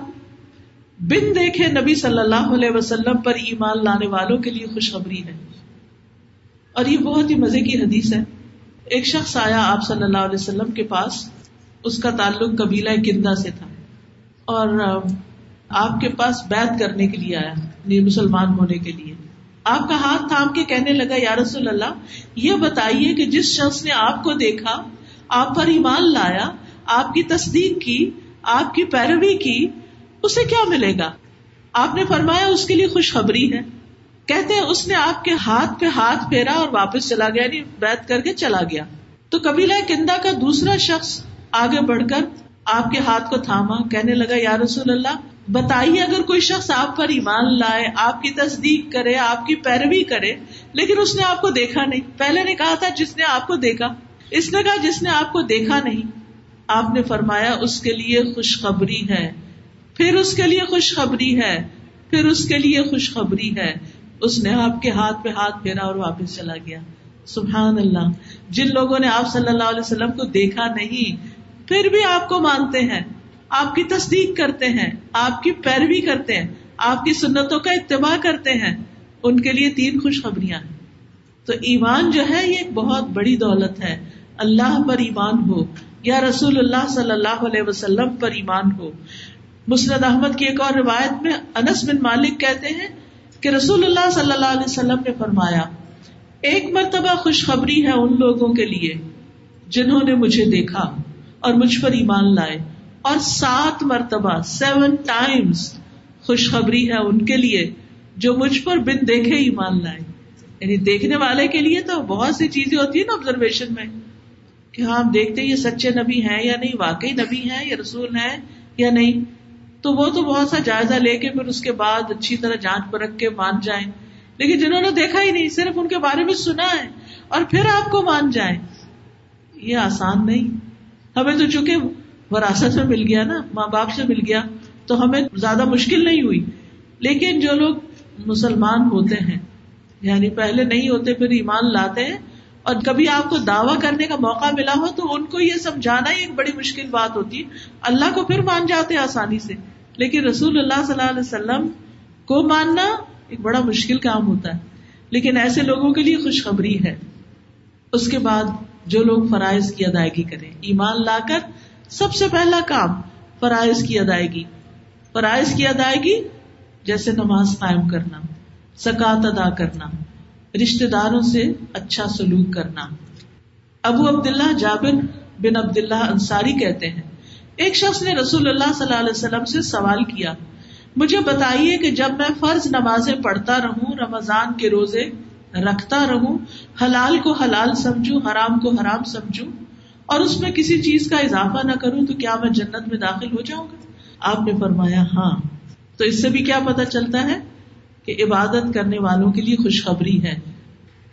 بن دیکھے نبی صلی اللہ علیہ وسلم پر ایمان لانے والوں کے لیے خوشخبری ہے۔ اور یہ بہت ہی مزے کی حدیث ہے۔ ایک شخص آیا آپ صلی اللہ علیہ وسلم کے پاس، اس کا تعلق قبیلہ کندا سے تھا۔ اور آپ کے پاس بیت کرنے کے لیے آیا یعنی مسلمان ہونے کے لیے۔ آپ کا ہاتھ تھام کے کہنے لگا، یا رسول اللہ، یہ بتائیے کہ جس شخص نے آپ کو دیکھا، آپ پر ایمان لایا، آپ کی تصدیق کی، آپ کی پیروی کی اسے کیا ملے گا؟ آپ نے فرمایا اس کے لیے خوشخبری ہے۔ کہتے ہیں اس نے آپ کے ہاتھ پہ ہاتھ پھیرا اور واپس چلا گیا یعنی بیت کر کے چلا گیا۔ تو قبیلہ کندا کا دوسرا شخص آگے بڑھ کر آپ کے ہاتھ کو تھاما، کہنے لگا، یا رسول اللہ، بتائیے اگر کوئی شخص آپ پر ایمان لائے، آپ کی تصدیق کرے، آپ کی پیروی کرے، لیکن اس نے آپ کو دیکھا نہیں۔ پہلے نے کہا تھا، جس نے آپ کو دیکھا اس نے کہا، جس نے آپ کو دیکھا نہیں آپ نے فرمایا، اس کے لیے خوشخبری ہے۔ پھر اس کے لیے خوشخبری ہے، پھر اس کے لیے خوشخبری ہے۔ اس نے آپ کے ہاتھ پہ ہاتھ پھیرا اور واپس چلا گیا۔ سبحان اللہ۔ جن لوگوں نے آپ صلی اللہ علیہ وسلم کو دیکھا نہیں، پھر بھی آپ کو مانتے ہیں۔ آپ کی تصدیق کرتے ہیں، آپ کی پیروی کرتے ہیں، آپ کی سنتوں کا اتباع کرتے ہیں۔ ان کے لیے تین خوشخبریاں ہیں۔ تو ایمان جو ہے، یہ ایک بہت بڑی دولت ہے۔ اللہ پر ایمان ہو، یا رسول اللہ صلی اللہ علیہ وسلم پر ایمان ہو۔ مسرد احمد کی ایک اور روایت میں انس بن مالک کہتے ہیں کہ رسول اللہ صلی اللہ علیہ وسلم نے فرمایا، ایک مرتبہ خوشخبری ہے ان لوگوں کے لیے جنہوں نے مجھے دیکھا اور مجھ پر ایمان لائے اور سات مرتبہ سیون ٹائمس خوشخبری ہے ان کے لیے جو مجھ پر بن دیکھے ایمان لائے۔ یعنی دیکھنے والے کے لیے تو بہت سی چیزیں ہوتی ہیں نا آبزرویشن میں کہ ہاں ہم دیکھتے یہ سچے نبی ہیں یا نہیں، واقعی نبی ہیں یا رسول ہیں یا نہیں۔ تو وہ تو بہت سا جائزہ لے کے پھر اس کے بعد اچھی طرح جانچ پرکھ کے مان جائیں۔ لیکن جنہوں نے دیکھا ہی نہیں، صرف ان کے بارے میں سنا ہے اور پھر آپ کو مان جائیں۔ یہ آسان نہیں۔ ہمیں تو چونکہ وراثت میں مل گیا نا، ماں باپ سے مل گیا، تو ہمیں زیادہ مشکل نہیں ہوئی۔ لیکن جو لوگ مسلمان ہوتے ہیں یعنی پہلے نہیں ہوتے، پھر ایمان لاتے ہیں اور کبھی آپ کو دعوی کرنے کا موقع ملا ہو تو ان کو یہ سمجھانا ہی ایک بڑی مشکل بات ہوتی ہے۔ اللہ کو پھر مان جاتے ہیں آسانی سے۔ لیکن رسول اللہ صلی اللہ علیہ وسلم کو ماننا ایک بڑا مشکل کام ہوتا ہے۔ لیکن ایسے لوگوں کے لیے خوشخبری ہے۔ اس کے بعد جو لوگ فرائض کی ادائیگی کریں، ایمان لا کر سب سے پہلا کام فرائض کی ادائیگی۔ فرائض کی ادائیگی جیسے نماز قائم کرنا سکات ادا کرنا۔ رشتے داروں سے اچھا سلوک کرنا۔ ابو عبداللہ جابر بن عبداللہ انصاری کہتے ہیں، ایک شخص نے رسول اللہ صلی اللہ علیہ وسلم سے سوال کیا، مجھے بتائیے کہ جب میں فرض نمازیں پڑھتا رہوں، رمضان کے روزے رکھتا رہوں، حلال کو حلال سمجھوں، حرام کو حرام سمجھوں، اور اس میں کسی چیز کا اضافہ نہ کروں، تو کیا میں جنت میں داخل ہو جاؤں گا؟ آپ نے فرمایا ہاں۔ تو اس سے بھی کیا پتا چلتا ہے؟ کہ عبادت کرنے والوں کے لیے خوشخبری ہے۔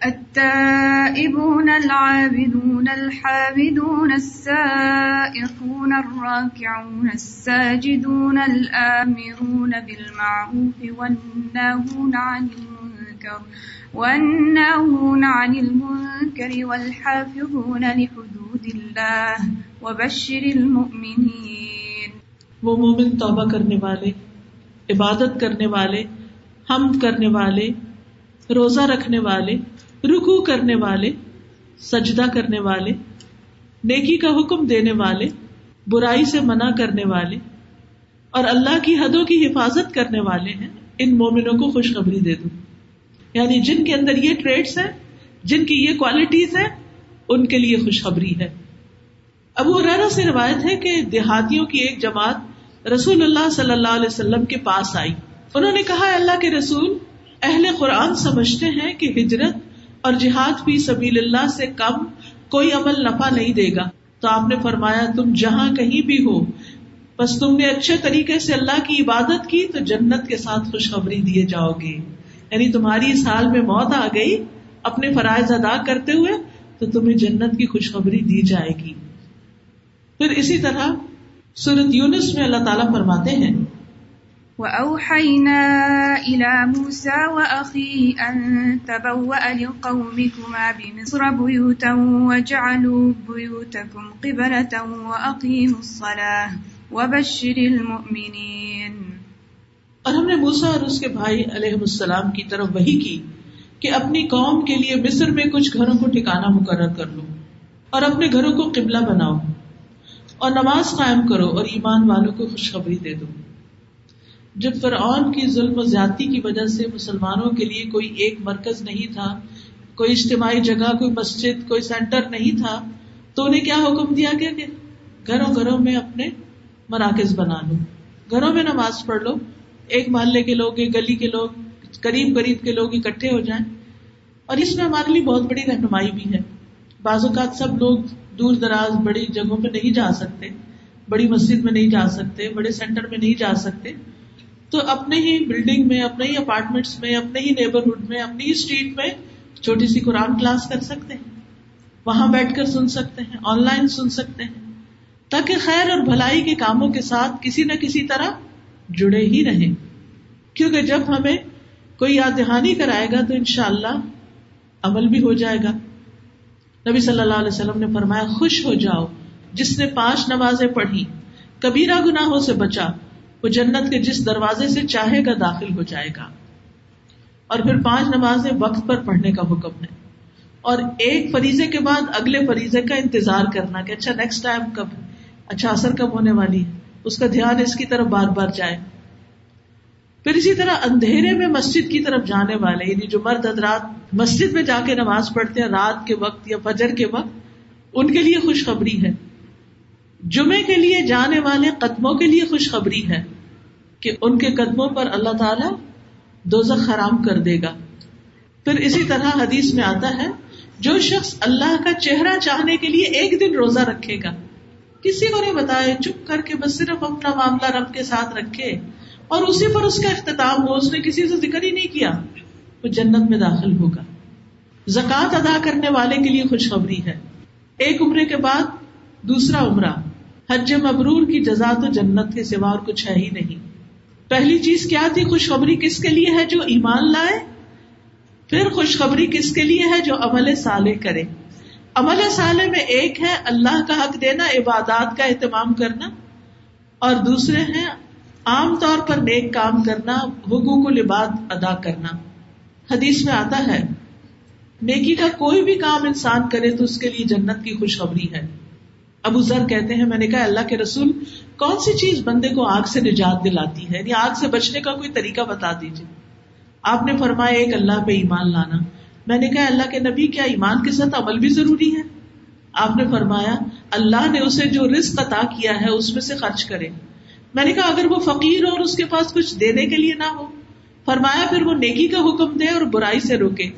التائبون العابدون الحامدون السائحون الراكعون الساجدون الآمرون بالمعروف والناهون عن المنكر والناهون عن المنكر والحافظون لحدود الله وبشر المؤمنين۔ وہ مومن توبہ کرنے والے عبادت کرنے والے حمد کرنے والے، روزہ رکھنے والے رکو کرنے والے، سجدہ کرنے والے، نیکی کا حکم دینے والے، برائی سے منع کرنے والے اور اللہ کی حدوں کی حفاظت کرنے والے ہیں، ان مومنوں کو خوشخبری دے دوں۔ یعنی جن کے اندر یہ ٹریڈس ہیں، جن کی یہ کوالٹیز ہیں، ان کے لیے خوشخبری ہے۔ ابو ریرا سے روایت ہے کہ دیہاتیوں کی ایک جماعت رسول اللہ صلی اللہ علیہ وسلم کے پاس آئی۔ انہوں نے کہا اللہ کے رسول، اہل قرآن سمجھتے ہیں کہ ہجرت اور جہاد فی سبیل اللہ سے کم کوئی عمل نفع نہیں دے گا۔ تو آپ نے فرمایا، تم جہاں کہیں بھی ہو، بس تم نے اچھے طریقے سے اللہ کی عبادت کی، تو جنت کے ساتھ خوشخبری دیے جاؤ گے۔ یعنی تمہاری اس حال میں موت آ گئی، اپنے فرائض ادا کرتے ہوئے، تو تمہیں جنت کی خوشخبری دی جائے گی۔ پھر اسی طرح سورت یونس میں اللہ تعالیٰ فرماتے ہیں وأوحينا إلى موسى وأخيه أن تبوأ لقومكما بمصر بيوتا وجعلوا بيوتكم قبلة وأقيموا الصلاة وبشر المؤمنين. اور ہم نے موسا اور اس کے بھائی علیہ السلام کی طرف وہی کی کہ اپنی قوم کے لیے مصر میں کچھ گھروں کو ٹھکانا مقرر کر لو اور اپنے گھروں کو قبلہ بناؤ اور نماز قائم کرو اور ایمان والوں کو خوشخبری دے دو۔ جب فرعون کی ظلم و زیادتی کی وجہ سے مسلمانوں کے لیے کوئی ایک مرکز نہیں تھا، کوئی اجتماعی جگہ، کوئی مسجد، کوئی سینٹر نہیں تھا، تو انہیں کیا حکم دیا گیا کہ گھروں گھروں میں اپنے مراکز بنا لو، گھروں میں نماز پڑھ لو، ایک محلے کے لوگ، ایک گلی کے لوگ، قریب قریب کے لوگ اکٹھے ہو جائیں۔ اور اس میں ہمارے لیے بہت بڑی رہنمائی بھی ہے۔ بعض اوقات سب لوگ دور دراز، بڑی جگہوں پہ نہیں جا سکتے، بڑی مسجد میں نہیں جا سکتے، بڑے سینٹر میں نہیں جا سکتے۔ تو اپنے ہی بلڈنگ میں، اپنے ہی اپارٹمنٹس میں، اپنے ہی نیبرہڈ میں اپنی ہی اسٹریٹ میں چھوٹی سی قرآن کلاس کر سکتے ہیں۔ وہاں بیٹھ کر سن سکتے ہیں آن لائن سن سکتے ہیں۔ تاکہ خیر اور بھلائی کے کاموں کے ساتھ کسی نہ کسی طرح جڑے ہی رہیں۔ کیونکہ جب ہمیں کوئی یاد دہانی کرائے گا تو ان شاء اللہ عمل بھی ہو جائے گا۔ نبی صلی اللہ علیہ وسلم نے فرمایا، خوش ہو جاؤ، جس نے پانچ نمازیں پڑھی کبیرہ گناہوں سے بچا وہ جنت کے جس دروازے سے چاہے گا داخل ہو جائے گا۔ اور پھر پانچ نمازیں وقت پر پڑھنے کا حکم ہے۔ اور ایک فریضے کے بعد اگلے فریضے کا انتظار کرنا کہ اچھا نیکسٹ ٹائم کب اچھا اثر کب ہونے والی ہے؟ اس کا دھیان اس کی طرف بار بار جائے۔ پھر اسی طرح اندھیرے میں مسجد کی طرف جانے والے یعنی جو مرد حضرات مسجد میں جا کے نماز پڑھتے ہیں، رات کے وقت یا فجر کے وقت، ان کے لیے خوشخبری ہے۔ جمعے کے لیے جانے والے قدموں کے لیے خوشخبری ہے۔ کہ ان کے قدموں پر اللہ تعالی دوزخ حرام کر دے گا۔ پھر اسی طرح حدیث میں آتا ہے، جو شخص اللہ کا چہرہ چاہنے کے لیے ایک دن روزہ رکھے گا، کسی کو نہیں بتائے، چپ کر کے بس صرف اپنا معاملہ رب کے ساتھ رکھے اور اسی پر اس کا اختتام ہو، اس نے کسی سے ذکر ہی نہیں کیا، وہ جنت میں داخل ہوگا۔ زکوٰۃ ادا کرنے والے کے لیے خوشخبری ہے۔ ایک عمرے کے بعد دوسرا عمرہ، حج مبرور کی جزا تو جنت کے سوا اور کچھ ہے ہی نہیں۔ پہلی چیز کیا تھی؟ خوشخبری کس کے لیے ہے جو ایمان لائے؟ پھر خوشخبری کس کے لیے ہے جو عمل سالے کرے؟ عمل صالح میں ایک ہے اللہ کا حق دینا، عبادات کا اہتمام کرنا، اور دوسرے ہیں عام طور پر نیک کام کرنا، حقوق العباد ادا کرنا۔ حدیث میں آتا ہے، نیکی کا کوئی بھی کام انسان کرے تو اس کے لیے جنت کی خوشخبری ہے۔ ابو ذر کہتے ہیں، میں نے کہا اللہ کے رسول کون سی چیز بندے کو آگ سے نجات دلاتی ہے؟ یعنی آگ سے بچنے کا کوئی طریقہ بتا دیجیے آپ نے فرمایا، ایک اللہ پہ ایمان لانا۔ میں نے کہا، اللہ کے نبی، کیا ایمان کے ساتھ عمل بھی ضروری ہے؟ آپ نے فرمایا، اللہ نے اسے جو رزق عطا کیا ہے، اس میں سے خرچ کرے۔ میں نے کہا، اگر وہ فقیر ہو اور اس کے پاس کچھ دینے کے لیے نہ ہو۔ فرمایا، پھر وہ نیکی کا حکم دے اور برائی سے روکے۔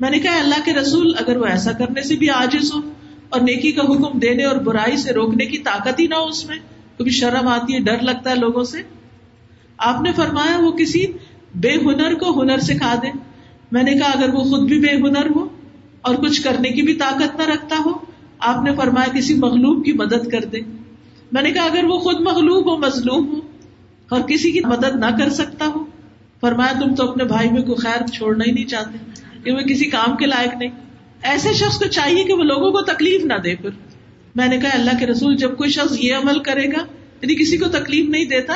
میں نے کہا، اللہ کے رسول، اگر وہ ایسا کرنے سے بھی آجز ہو اور نیکی کا حکم دینے اور برائی سے روکنے کی طاقت ہی نہ ہو اس میں کبھی شرم آتی ہے، ڈر لگتا ہے لوگوں سے۔ آپ نے فرمایا وہ کسی بے ہنر کو ہنر سکھا دے۔ میں نے کہا، اگر وہ خود بھی بے ہنر ہو اور کچھ کرنے کی بھی طاقت نہ رکھتا ہو، آپ نے فرمایا کسی مغلوب کی مدد کر دے۔ میں نے کہا، اگر وہ خود مغلوب ہو، مظلوم ہو اور کسی کی مدد نہ کر سکتا ہو، فرمایا تم تو اپنے بھائی میں کو خیر چھوڑنا ہی نہیں چاہتے، کہ وہ کسی کام کے لائق نہیں۔ ایسے شخص کو چاہیے کہ وہ لوگوں کو تکلیف نہ دے پھر۔ میں نے کہا اللہ کے رسول جب کوئی شخص یہ عمل کرے گا یعنی کسی کو تکلیف نہیں دیتا،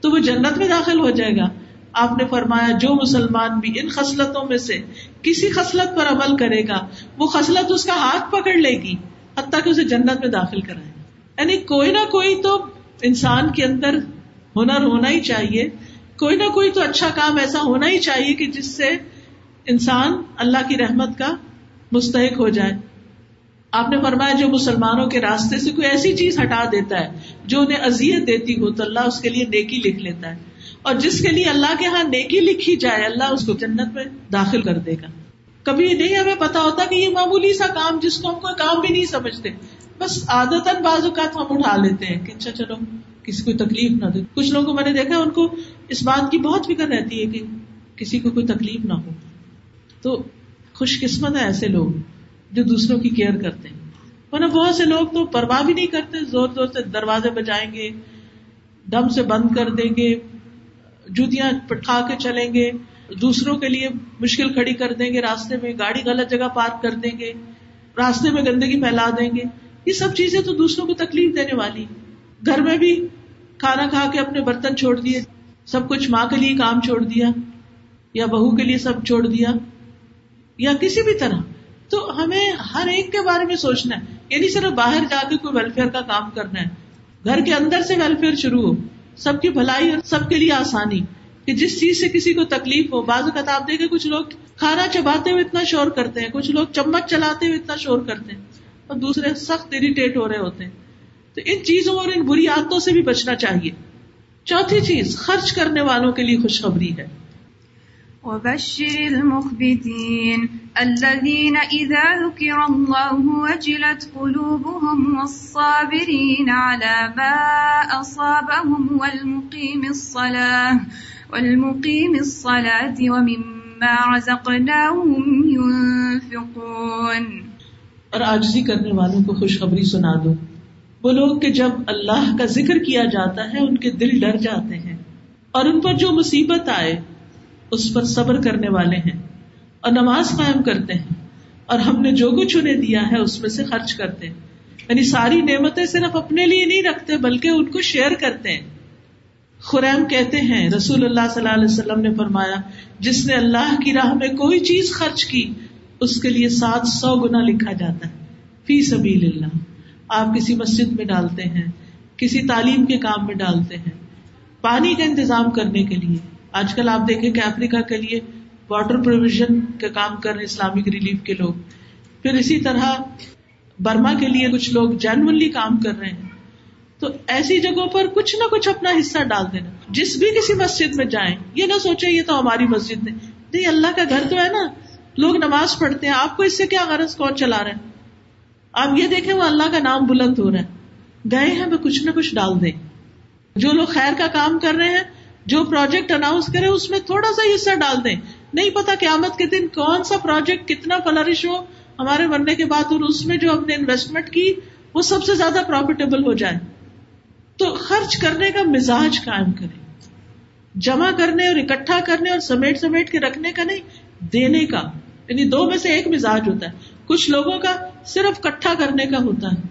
تو وہ جنت میں داخل ہو جائے گا۔ آپ نے فرمایا، جو مسلمان بھی ان خصلتوں میں سے کسی خصلت پر عمل کرے گا، وہ خصلت اس کا ہاتھ پکڑ لے گی، حتیٰ کہ اسے جنت میں داخل کرائے یعنی کوئی نہ کوئی تو انسان کے اندر ہنر ہونا ہی چاہیے۔ کوئی نہ کوئی تو اچھا کام ایسا ہونا ہی چاہیے کہ جس سے انسان اللہ کی رحمت کا مستحق ہو جائے۔ آپ نے فرمایا جو مسلمانوں کے راستے سے کوئی ایسی چیز ہٹا دیتا ہے، جو انہیں ازیت دیتی ہو، تو اللہ اس کے لیے نیکی لکھ لیتا ہے۔ اور جس کے لیے اللہ کے ہاں نیکی لکھی جائے، اللہ اس کو جنت میں داخل کر دے گا۔ کبھی نہیں ہمیں پتا ہوتا کہ یہ معمولی سا کام جس کو ہم کوئی کام بھی نہیں سمجھتے۔ بس عادت بعض اوقات ہم اٹھا لیتے ہیں کہ اچھا چلو، کسی کو تکلیف نہ دے۔ کچھ لوگوں کو میں نے دیکھا ان کو اس بات کی بہت فکر رہتی ہے کہ کسی کو کوئی تکلیف نہ ہو۔ تو خوش قسمت ہے ایسے لوگ۔ جو دوسروں کی کیئر کرتے ہیں۔ ورنہ بہت سے لوگ تو پرواہ بھی نہیں کرتے، زور زور سے دروازے بجائیں گے، دم سے بند کر دیں گے، جوتیاں پٹکھا کے چلیں گے، دوسروں کے لیے مشکل کھڑی کر دیں گے، راستے میں گاڑی غلط جگہ پارک کر دیں گے، راستے میں گندگی پھیلا دیں گے۔ یہ سب چیزیں تو دوسروں کو تکلیف دینے والی۔ گھر میں بھی کھانا کھا کے اپنے برتن چھوڑ دیے، سب کچھ ماں کے لیے کام چھوڑ دیا، یا بہو کے لیے سب چھوڑ دیا، یا کسی بھی طرح۔ تو ہمیں ہر ایک کے بارے میں سوچنا ہے۔ یعنی صرف باہر جا کے کوئی ویلفیئر کا کام کرنا ہے۔ گھر کے اندر سے ویلفیئر شروع ہو۔ سب کی بھلائی اور سب کے لیے آسانی۔ کہ جس چیز سے کسی کو تکلیف ہو، بعض کتاب دے کے کچھ لوگ کھانا چباتے ہوئے اتنا شور کرتے ہیں، کچھ لوگ چمچ چلاتے ہوئے اتنا شور کرتے ہیں اور دوسرے سخت اریٹیٹ ہو رہے ہوتے ہیں۔ تو ان چیزوں اور ان بری عادتوں سے بھی بچنا چاہیے۔ چوتھی چیز، خرچ کرنے والوں کے لیے خوشخبری ہے۔ وبشر المخبتين الذين إذا ذكر الله وجلت قلوبهم والصابرين على ما أصابهم والمقيم الصلاة والمقيم الصلاة ومما رزقناهم ينفقون اور آجزی کرنے والوں کو خوشخبری سنا دو۔ وہ لوگ کہ جب اللہ کا ذکر کیا جاتا ہے، ان کے دل ڈر جاتے ہیں۔ اور ان پر جو مصیبت آئے، اس پر صبر کرنے والے ہیں۔ اور نماز قائم کرتے ہیں اور ہم نے جو کچھ انہیں دیا ہے اس میں سے خرچ کرتے ہیں۔ یعنی ساری نعمتیں صرف اپنے لیے نہیں رکھتے، بلکہ ان کو شیئر کرتے ہیں۔ خریم کہتے ہیں، رسول اللہ صلی اللہ علیہ وسلم نے فرمایا، جس نے اللہ کی راہ میں کوئی چیز خرچ کی، اس کے لیے سات سو گنا لکھا جاتا ہے۔ فی سبیل اللہ۔ آپ کسی مسجد میں ڈالتے ہیں، کسی تعلیم کے کام میں ڈالتے ہیں۔ پانی کا انتظام کرنے کے لیے۔ آج کل آپ دیکھیں کہ افریقہ کے لیے واٹر پروویژن کا کام کر رہے اسلامک ریلیف کے لوگ۔ پھر اسی طرح برما کے لیے کچھ لوگ جینونلی کام کر رہے ہیں۔ تو ایسی جگہوں پر کچھ نہ کچھ اپنا حصہ ڈال دینا۔ جس بھی کسی مسجد میں جائیں، یہ نہ سوچے یہ تو ہماری مسجد نہیں۔ اللہ کا گھر تو ہے نا۔ لوگ نماز پڑھتے ہیں، آپ کو اس سے کیا غرض؟ کون چلا رہے ہیں آپ یہ دیکھیں، وہ اللہ کا نام بلند ہو رہا ہے۔ گئے ہیں وہ کچھ نہ کچھ ڈال دیں۔ جو لوگ خیر کا کام کر رہے ہیں، جو پروجیکٹ اناؤنس کرے، اس میں تھوڑا سا حصہ ڈال دیں۔ نہیں پتا قیامت کے دن کون سا پروجیکٹ کتنا فلرش ہو، ہمارے بننے کے بعد اور اس میں جو ہم نے انویسٹمنٹ کی، وہ سب سے زیادہ پروفیٹیبل ہو جائے تو خرچ کرنے کا مزاج قائم کرے جمع کرنے اور اکٹھا کرنے اور سمیٹ سمیٹ کے رکھنے کا نہیں، دینے کا۔ یعنی دو میں سے ایک مزاج ہوتا ہے۔ کچھ لوگوں کا صرف کٹھا کرنے کا ہوتا ہے،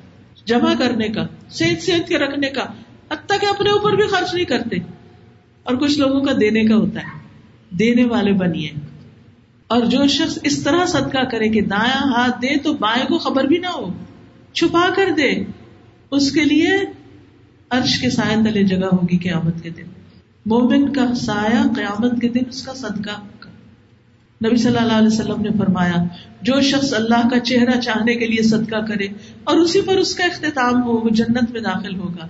جمع کرنے کا، سیت سیت کے رکھنے کا۔ حتیٰ کہ اپنے اوپر بھی خرچ نہیں کرتے۔ اور کچھ لوگوں کا دینے کا ہوتا ہے۔ دینے والے بنیے اور جو شخص اس طرح صدقہ کرے کہ دایاں ہاتھ دے تو بائیں کو خبر بھی نہ ہو، چھپا کر دے، اس کے لیے عرش کے سائے تلے جگہ ہوگی قیامت کے دن۔ مومن کا سایہ قیامت کے دن اس کا صدقہ۔ نبی صلی اللہ علیہ وسلم نے فرمایا، جو شخص اللہ کا چہرہ چاہنے کے لیے صدقہ کرے اور اسی پر اس کا اختتام ہو، وہ جنت میں داخل ہوگا۔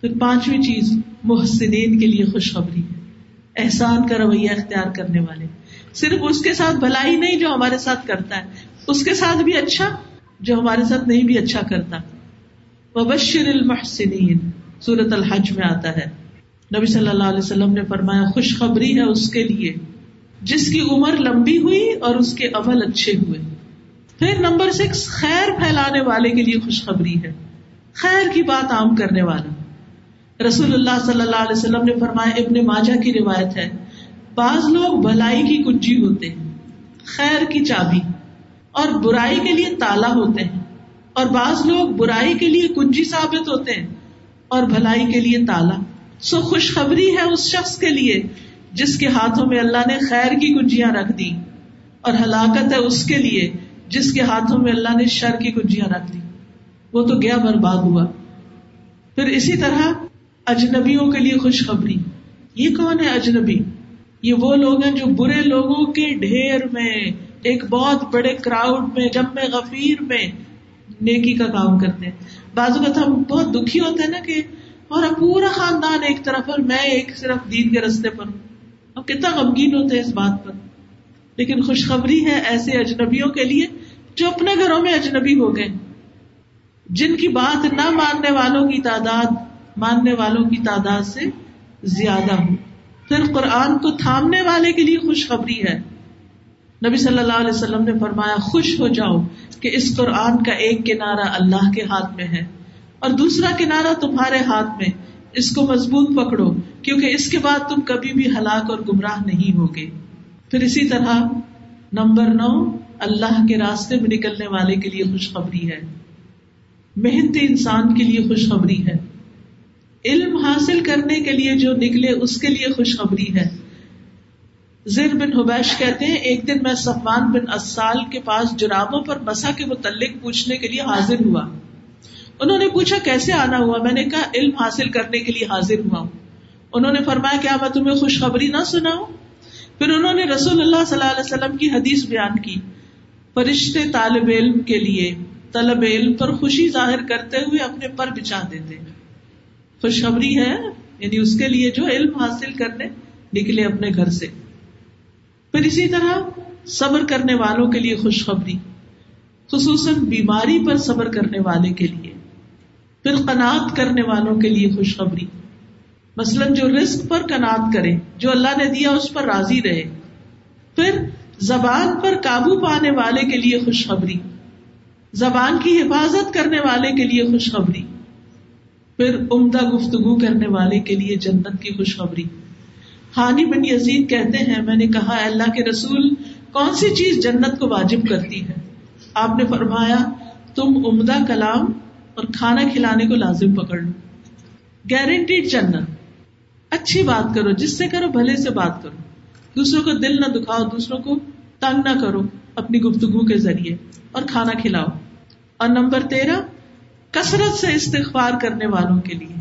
پھر پانچویں چیز، محسنین کے لیے خوشخبری۔ ہے احسان کا رویہ اختیار کرنے والے۔ صرف اس کے ساتھ بھلائی نہیں جو ہمارے ساتھ کرتا ہے، اس کے ساتھ بھی اچھا جو ہمارے ساتھ نہیں بھی اچھا کرتا۔ وبشر المحسنین سورت الحج میں آتا ہے۔ نبی صلی اللہ علیہ وسلم نے فرمایا، خوشخبری ہے اس کے لیے۔ جس کی عمر لمبی ہوئی اور اس کے عمل اچھے ہوئے۔ پھر نمبر سکس خیر پھیلانے والے کے لیے خوشخبری ہے۔ خیر کی بات عام کرنے والا۔ رسول اللہ صلی اللہ علیہ وسلم نے فرمایا، ابن ماجہ کی روایت ہے، بعض لوگ بھلائی کی کنجی ہوتے ہیں، خیر کی چابی، اور برائی کے لیے تالا ہوتے ہیں، اور بعض لوگ برائی کے لیے کنجی ثابت ہوتے ہیں اور بھلائی کے لیے تالا۔ سو خوشخبری ہے اس شخص کے لیے جس کے ہاتھوں میں اللہ نے خیر کی کنجیاں رکھ دی اور ہلاکت ہے اس کے لیے جس کے ہاتھوں میں اللہ نے شر کی کنجیاں رکھ دی وہ تو گیا برباد ہوا۔ پھر اسی طرح اجنبیوں کے لیے خوشخبری۔ یہ کون ہے اجنبی؟ یہ وہ لوگ ہیں جو برے لوگوں کے ڈھیر میں، ایک بہت بڑے کراؤڈ میں جب میں، غفیر میں نیکی کا کام کرتے ہیں۔ بعض اوقات ہم بہت دکھی ہوتے ہیں نا کہ اور پورا خاندان ایک طرف اور میں ایک صرف دین کے رستے پر ہوں۔ اب کتنا غمگین ہوتے ہیں اس بات پر۔ لیکن خوشخبری ہے ایسے اجنبیوں کے لیے جو اپنے گھروں میں اجنبی ہو گئے۔ جن کی بات نہ ماننے والوں کی تعداد ماننے والوں کی تعداد سے زیادہ ہو پھر قرآن کو تھامنے والے کے لیے خوشخبری ہے۔ نبی صلی اللہ علیہ وسلم نے فرمایا، خوش ہو جاؤ کہ اس قرآن کا ایک کنارا اللہ کے ہاتھ میں ہے اور دوسرا کنارا تمہارے ہاتھ میں۔ اس کو مضبوط پکڑو، کیونکہ اس کے بعد تم کبھی بھی ہلاک اور گمراہ نہیں ہوگے۔ پھر اسی طرح نمبر نو، اللہ کے راستے میں نکلنے والے کے لیے خوشخبری ہے۔ محنتی انسان کے لیے خوشخبری ہے۔ علم حاصل کرنے کے لیے جو نکلے، اس کے لیے خوشخبری ہے۔ زر بن حبیش کہتے ہیں، ایک دن میں سفان بن اسال کے پاس جرابوں پر مسا کے متعلق پوچھنے کے لیے حاضر ہوا۔ انہوں نے پوچھا، کیسے آنا ہوا؟ میں نے کہا، علم حاصل کرنے کے لیے حاضر ہوا ہوں۔ انہوں نے فرمایا، کیا میں تمہیں خوشخبری نہ سنا ہوں پھر انہوں نے رسول اللہ صلی اللہ علیہ وسلم کی حدیث بیان کی۔ فرشتے طالب علم کے لیے، طلب علم پر خوشی ظاہر کرتے ہوئے اپنے پر بچا دیتے۔ خوشخبری ہے یعنی اس کے لیے جو علم حاصل کرنے نکلے اپنے گھر سے۔ پھر اسی طرح صبر کرنے والوں کے لیے خوشخبری، خصوصاً بیماری پر صبر کرنے والے کے لیے۔ پھر قناعت کرنے والوں کے لیے خوشخبری۔ مثلاً جو رسک پر کنات کرے جو اللہ نے دیا اس پر راضی رہے۔ پھر زبان پر قابو پانے والے کے لیے خوشخبری۔ زبان کی حفاظت کرنے والے کے لیے خوشخبری۔ پھر عمدہ گفتگو کرنے والے کے لیے جنت کی خوشخبری۔ ہانی بن یزید کہتے ہیں، میں نے کہا اللہ کے رسول، کون سی چیز جنت کو واجب کرتی ہے؟ آپ نے فرمایا، تم عمدہ کلام اور کھانا کھلانے کو لازم پکڑ لو۔ گارنٹیڈ جنت۔ اچھی بات کرو، جس سے کرو، بھلے سے بات کرو۔ دوسروں کو دل نہ دکھاؤ، دوسروں کو تنگ نہ کرو اپنی گفتگو کے ذریعے اور کھانا کھلاؤ۔ اور نمبر تیرہ کثرت سے استغفار کرنے والوں کے لیے۔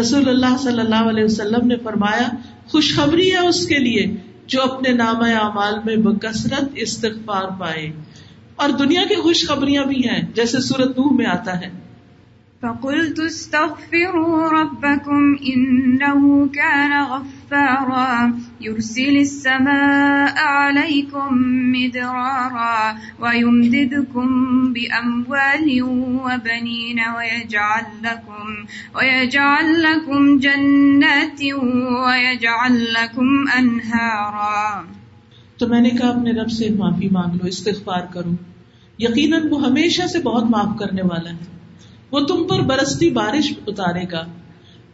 رسول اللہ صلی اللہ علیہ وسلم نے فرمایا، خوشخبری ہے اس کے لیے جو اپنے نام اعمال میں بکثرت استغفار پائے۔ اور دنیا کی خوشخبریاں بھی ہیں، جیسے سورت نوح میں آتا ہے۔ فقلت استغفروا ربكم إنه كان غفارا. يرسل السماء عليكم مدرارا ويمددكم بأموال وبنين ويجعل لكم, ويجعل لكم جنات ويجعل لكم أنهارا. تو میں نے کہا اپنے رب سے معافی مانگ لو استغفار کرو۔ یقیناً وہ ہمیشہ سے بہت معاف کرنے والا ہے۔ وہ تم پر برستی بارش اتارے گا۔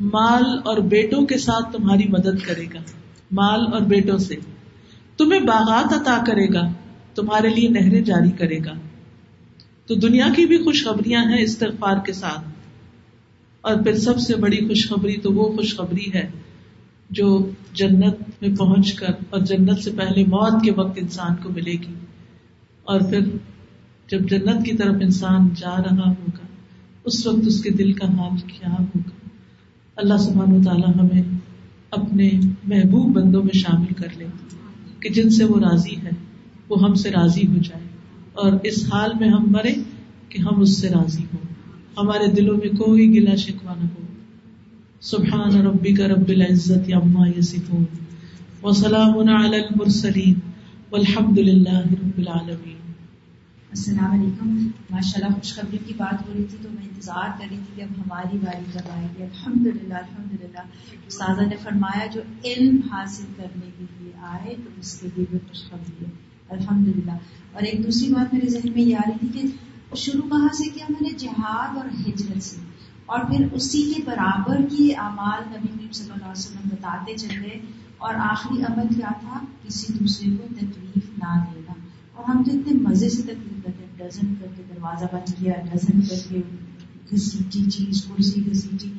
مال اور بیٹوں کے ساتھ تمہاری مدد کرے گا۔ مال اور بیٹوں سے۔ تمہیں باغات عطا کرے گا۔ تمہارے لیے نہریں جاری کرے گا۔ تو دنیا کی بھی خوشخبریاں ہیں استغفار کے ساتھ۔ اور پھر سب سے بڑی خوشخبری تو وہ خوشخبری ہے جو جنت میں پہنچ کر اور جنت سے پہلے موت کے وقت انسان کو ملے گی۔ اور پھر جب جنت کی طرف انسان جا رہا ہوگا اس وقت اس کے دل کا حال کیا ہوگا؟ اللہ سبحانہ و تعالیٰ ہمیں اپنے محبوب بندوں میں شامل کر لے کہ جن سے وہ راضی ہے وہ ہم سے راضی ہو جائے اور اس حال میں ہم مرے کہ ہم اس سے راضی ہوں۔ ہمارے دلوں میں کوئی گلا شکوا نہ ہو۔ سبحان ربی کا رب العزت عما یسفون وسلام علی المرسلین۔ والحمد للہ رب العالمین۔ السلام علیکم۔ ماشاء اللہ خوشخبری کی بات ہو رہی تھی تو میں انتظار کر رہی تھی کہ اب ہماری باری کب آئے گی۔ الحمد للہ الحمد للہ استاذہ نے فرمایا جو علم حاصل کرنے کے لیے آئے تو اس کے لیے بھی خوشخبری ہے۔ الحمد للہ اور ایک دوسری بات میرے ذہن میں یہ آ رہی تھی کہ شروع کہاں سے کیا میں نے؟ جہاد اور ہجرت سے۔ اور پھر اسی کے برابر کی اعمال نبی کریم صلی اللہ علیہ وسلم بتاتے چلے اور آخری عمل کیا تھا؟ کسی دوسرے کو تکلیف نہ دینا اور ہم تو اتنے مزے سے تکلیف کرتے ہیں، ڈزن کر کے دروازہ بند کیا، ڈزن کر کے گھسیٹی چیز، کرسی گھسیٹی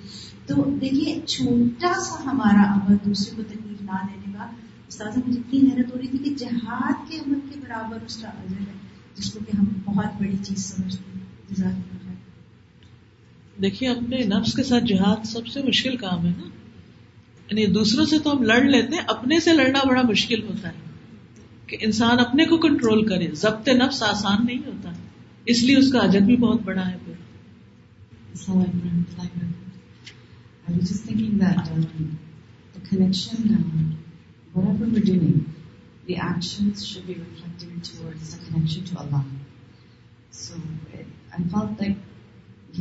تو دیکھیے، چھوٹا سا ہمارا عمل دوسرے کو تکلیف نہ دینے کا۔ استاذہ، مجھے اتنی حیرت ہو رہی تھی کہ جہاد کے عمل کے برابر اس کا عزر ہے، جس کو کہ ہم بہت بڑی چیز سمجھتے ہیں۔ جزاک دیکھیے، اپنے نفس کے ساتھ جہاد سب سے مشکل کام ہے نا۔ یعنی دوسروں سے تو ہم لڑ لیتے ہیں، اپنے سے لڑنا بڑا مشکل ہوتا ہے۔ کہ انسان اپنے کو کنٹرول کرے۔ ضبط نفس آسان نہیں ہوتا۔ اس لیے اس کا اجر بھی بہت بڑا ہے۔ پھر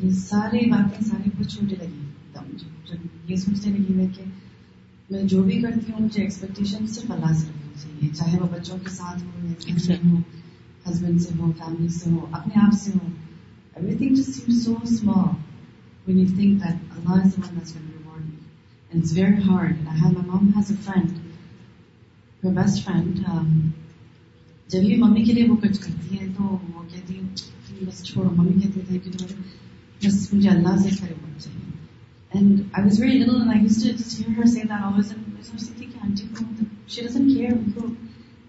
یہ سارے باتیں سارے بہت چھوٹے لگی۔ جب یہ سوچنے لگی میں کہ میں جو بھی کرتی ہوں مجھے ایکسپیکٹیشن صرف اللہ سے رکھنی چاہیے چاہے وہ بچوں کے ساتھ ہو ہسبینڈ سے ہو فیملی سے ہو اپنے آپ سے ہو۔ ایوری تھنگ جس seem so small when you think that Allah is one that's going to reward me and it's very hard. And I have my mom has a friend her best friend um, جب یہ mummy کے لیے وہ کچھ کرتی ہے تو وہ کہتی ہے بس چھوڑو۔ ممی کہتی ہے کہ بس مجھے اللہ سے کھڑے ہونا چاہیے۔ And I was very little I used to just hear her سے دیٹ آلویز میں سوچتی تھی کہ آنٹی کو شی ڈزنٹ کیئر ان کو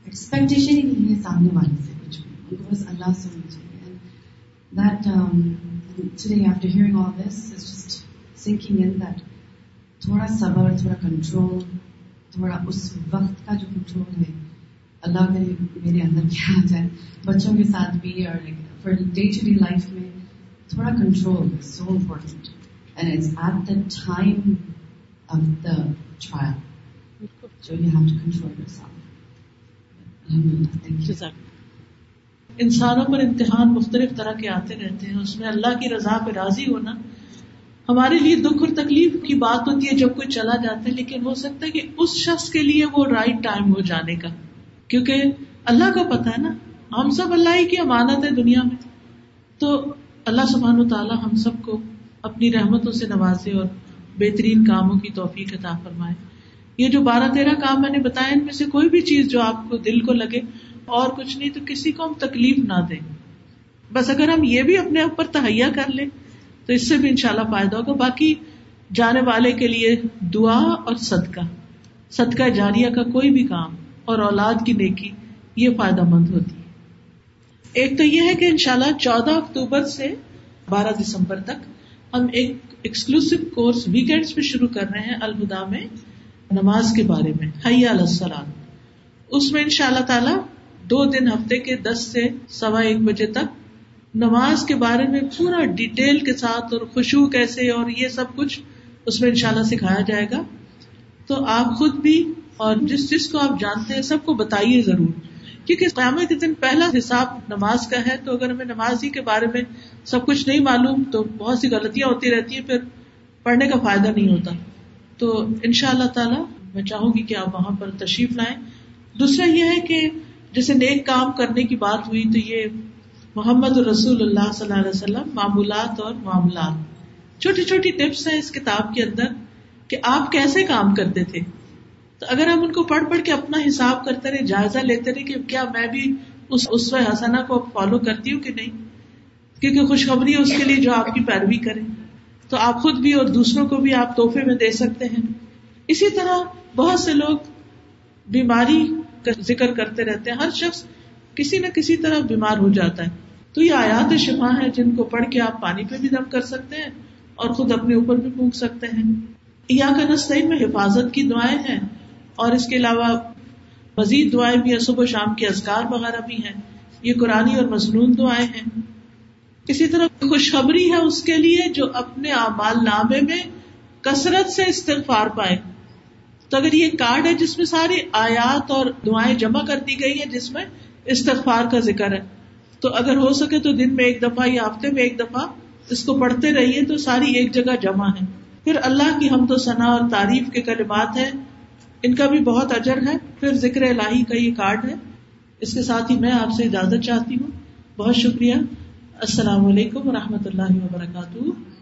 ایکسپیکٹیشن ہی نہیں ہے سامنے والے سے کچھ بھی ان کو بس اللہ سے ہونا چاہیے and that today after hearing all this is just sinking in that تھوڑا صبر تھوڑا کنٹرول تھوڑا اس وقت کا جو کنٹرول ہے اللہ کرے میرے اندر کیا آ جائے بچوں کے ساتھ بھی اور for day to day life میں تھوڑا control so and it's at the time of the trial جو یو ہیو ٹو کنٹرول انسانوں پر امتحان مختلف طرح کے آتے رہتے ہیں، اس میں اللہ کی رضا پہ راضی ہونا۔ ہمارے لیے دکھ اور تکلیف کی بات ہوتی ہے جب کوئی چلا جاتا ہے، لیکن ہو سکتا ہے کہ اس شخص کے لیے وہ رائٹ ٹائم ہو جانے کا۔ کیونکہ اللہ کو پتا ہے نا، ہم سب اللہ ہی کی امانت ہے دنیا میں۔ تو اللہ سبحان و تعالیٰ ہم سب کو اپنی رحمتوں سے نوازے اور بہترین کاموں کی توفیق عطا فرمائے۔ یہ جو بارہ تیرہ کام میں نے بتایا، ان میں سے کوئی بھی چیز جو آپ کو دل کو لگے اور کچھ نہیں تو کسی کو ہم تکلیف نہ دیں۔ بس اگر ہم یہ بھی اپنے اوپر تہیا کر لیں، تو اس سے بھی انشاءاللہ فائدہ ہوگا۔ باقی جانے والے کے لیے دعا اور صدقہ۔ صدقہ جاریہ کا کوئی بھی کام اور اولاد کی نیکی، یہ فائدہ مند ہوتی ہے۔ ایک تو یہ ہے کہ انشاءاللہ اللہ چودہ اکتوبر سے بارہ دسمبر تک ہم ایک ایکسکلوسو کورس ویکینڈ پہ شروع کر رہے ہیں الہدا میں نماز کے بارے میں حیا السلام اس میں ان شاء اللہ تعالی دو دن ہفتے کے دس سے سوا ایک بجے تک نماز کے بارے میں پورا ڈیٹیل کے ساتھ اور خوشبو کیسے اور یہ سب کچھ اس میں انشاءاللہ سکھایا جائے گا۔ تو آپ خود بھی اور جس جس کو آپ جانتے ہیں سب کو بتائیے ضرور۔ کیونکہ قیامت کے دن پہلا حساب نماز کا ہے، تو اگر ہمیں نماز ہی کے بارے میں سب کچھ نہیں معلوم، تو بہت سی غلطیاں ہوتی رہتی ہیں، پھر پڑھنے کا فائدہ نہیں ہوتا۔ تو ان شاء اللہ تعالی میں چاہوں گی کہ آپ وہاں پر تشریف لائیں۔ دوسرا یہ ہے کہ جیسے نیک کام کرنے کی بات ہوئی، تو یہ محمد رسول اللہ صلی اللہ علیہ وسلم معمولات اور معاملات۔ چھوٹی چھوٹی ٹپس ہیں اس کتاب کے اندر کہ آپ کیسے کام کرتے تھے۔ تو اگر ہم ان کو پڑھ پڑھ کے اپنا حساب کرتے رہے، جائزہ لیتے رہے کہ کیا میں بھی اس حسنا کو فالو کرتی ہوں کہ نہیں؟ کیونکہ خوشخبری ہے اس کے لیے جو آپ کی پیروی کرے تو آپ خود بھی اور دوسروں کو بھی آپ تحفے میں دے سکتے ہیں۔ اسی طرح بہت سے لوگ بیماری کا ذکر کرتے رہتے ہیں۔ ہر شخص کسی نہ کسی طرح بیمار ہو جاتا ہے۔ تو یہ آیات شفا ہے جن کو پڑھ کے آپ پانی پہ بھی دم کر سکتے ہیں اور خود اپنے اوپر بھی پونک سکتے ہیں۔ یا کا نسطین میں حفاظت کی دعائیں ہیں۔ اور اس کے علاوہ مزید دعائیں بھی ہیں، صبح شام کے ازکار وغیرہ بھی ہیں۔ یہ قرآن اور مصنون دعائیں ہیں۔ اسی طرح خوشخبری ہے اس کے لیے جو اپنے اعمال نامے میں کثرت سے استغفار پائے۔ تو اگر یہ کارڈ ہے جس میں ساری آیات اور دعائیں جمع کر دی گئی ہیں، جس میں استغفار کا ذکر ہے، تو اگر ہو سکے تو دن میں ایک دفعہ یا ہفتے میں ایک دفعہ اس کو پڑھتے رہیے تو ساری ایک جگہ جمع ہے۔ پھر اللہ کی ہم تو ثنا اور تعریف کے کلمات ہیں۔ ان کا بھی بہت اجر ہے۔ پھر ذکر الہی کا یہ کارڈ ہے۔ اس کے ساتھ ہی میں آپ سے اجازت چاہتی ہوں۔ بہت شکریہ۔ السلام علیکم و رحمۃ اللہ وبرکاتہ۔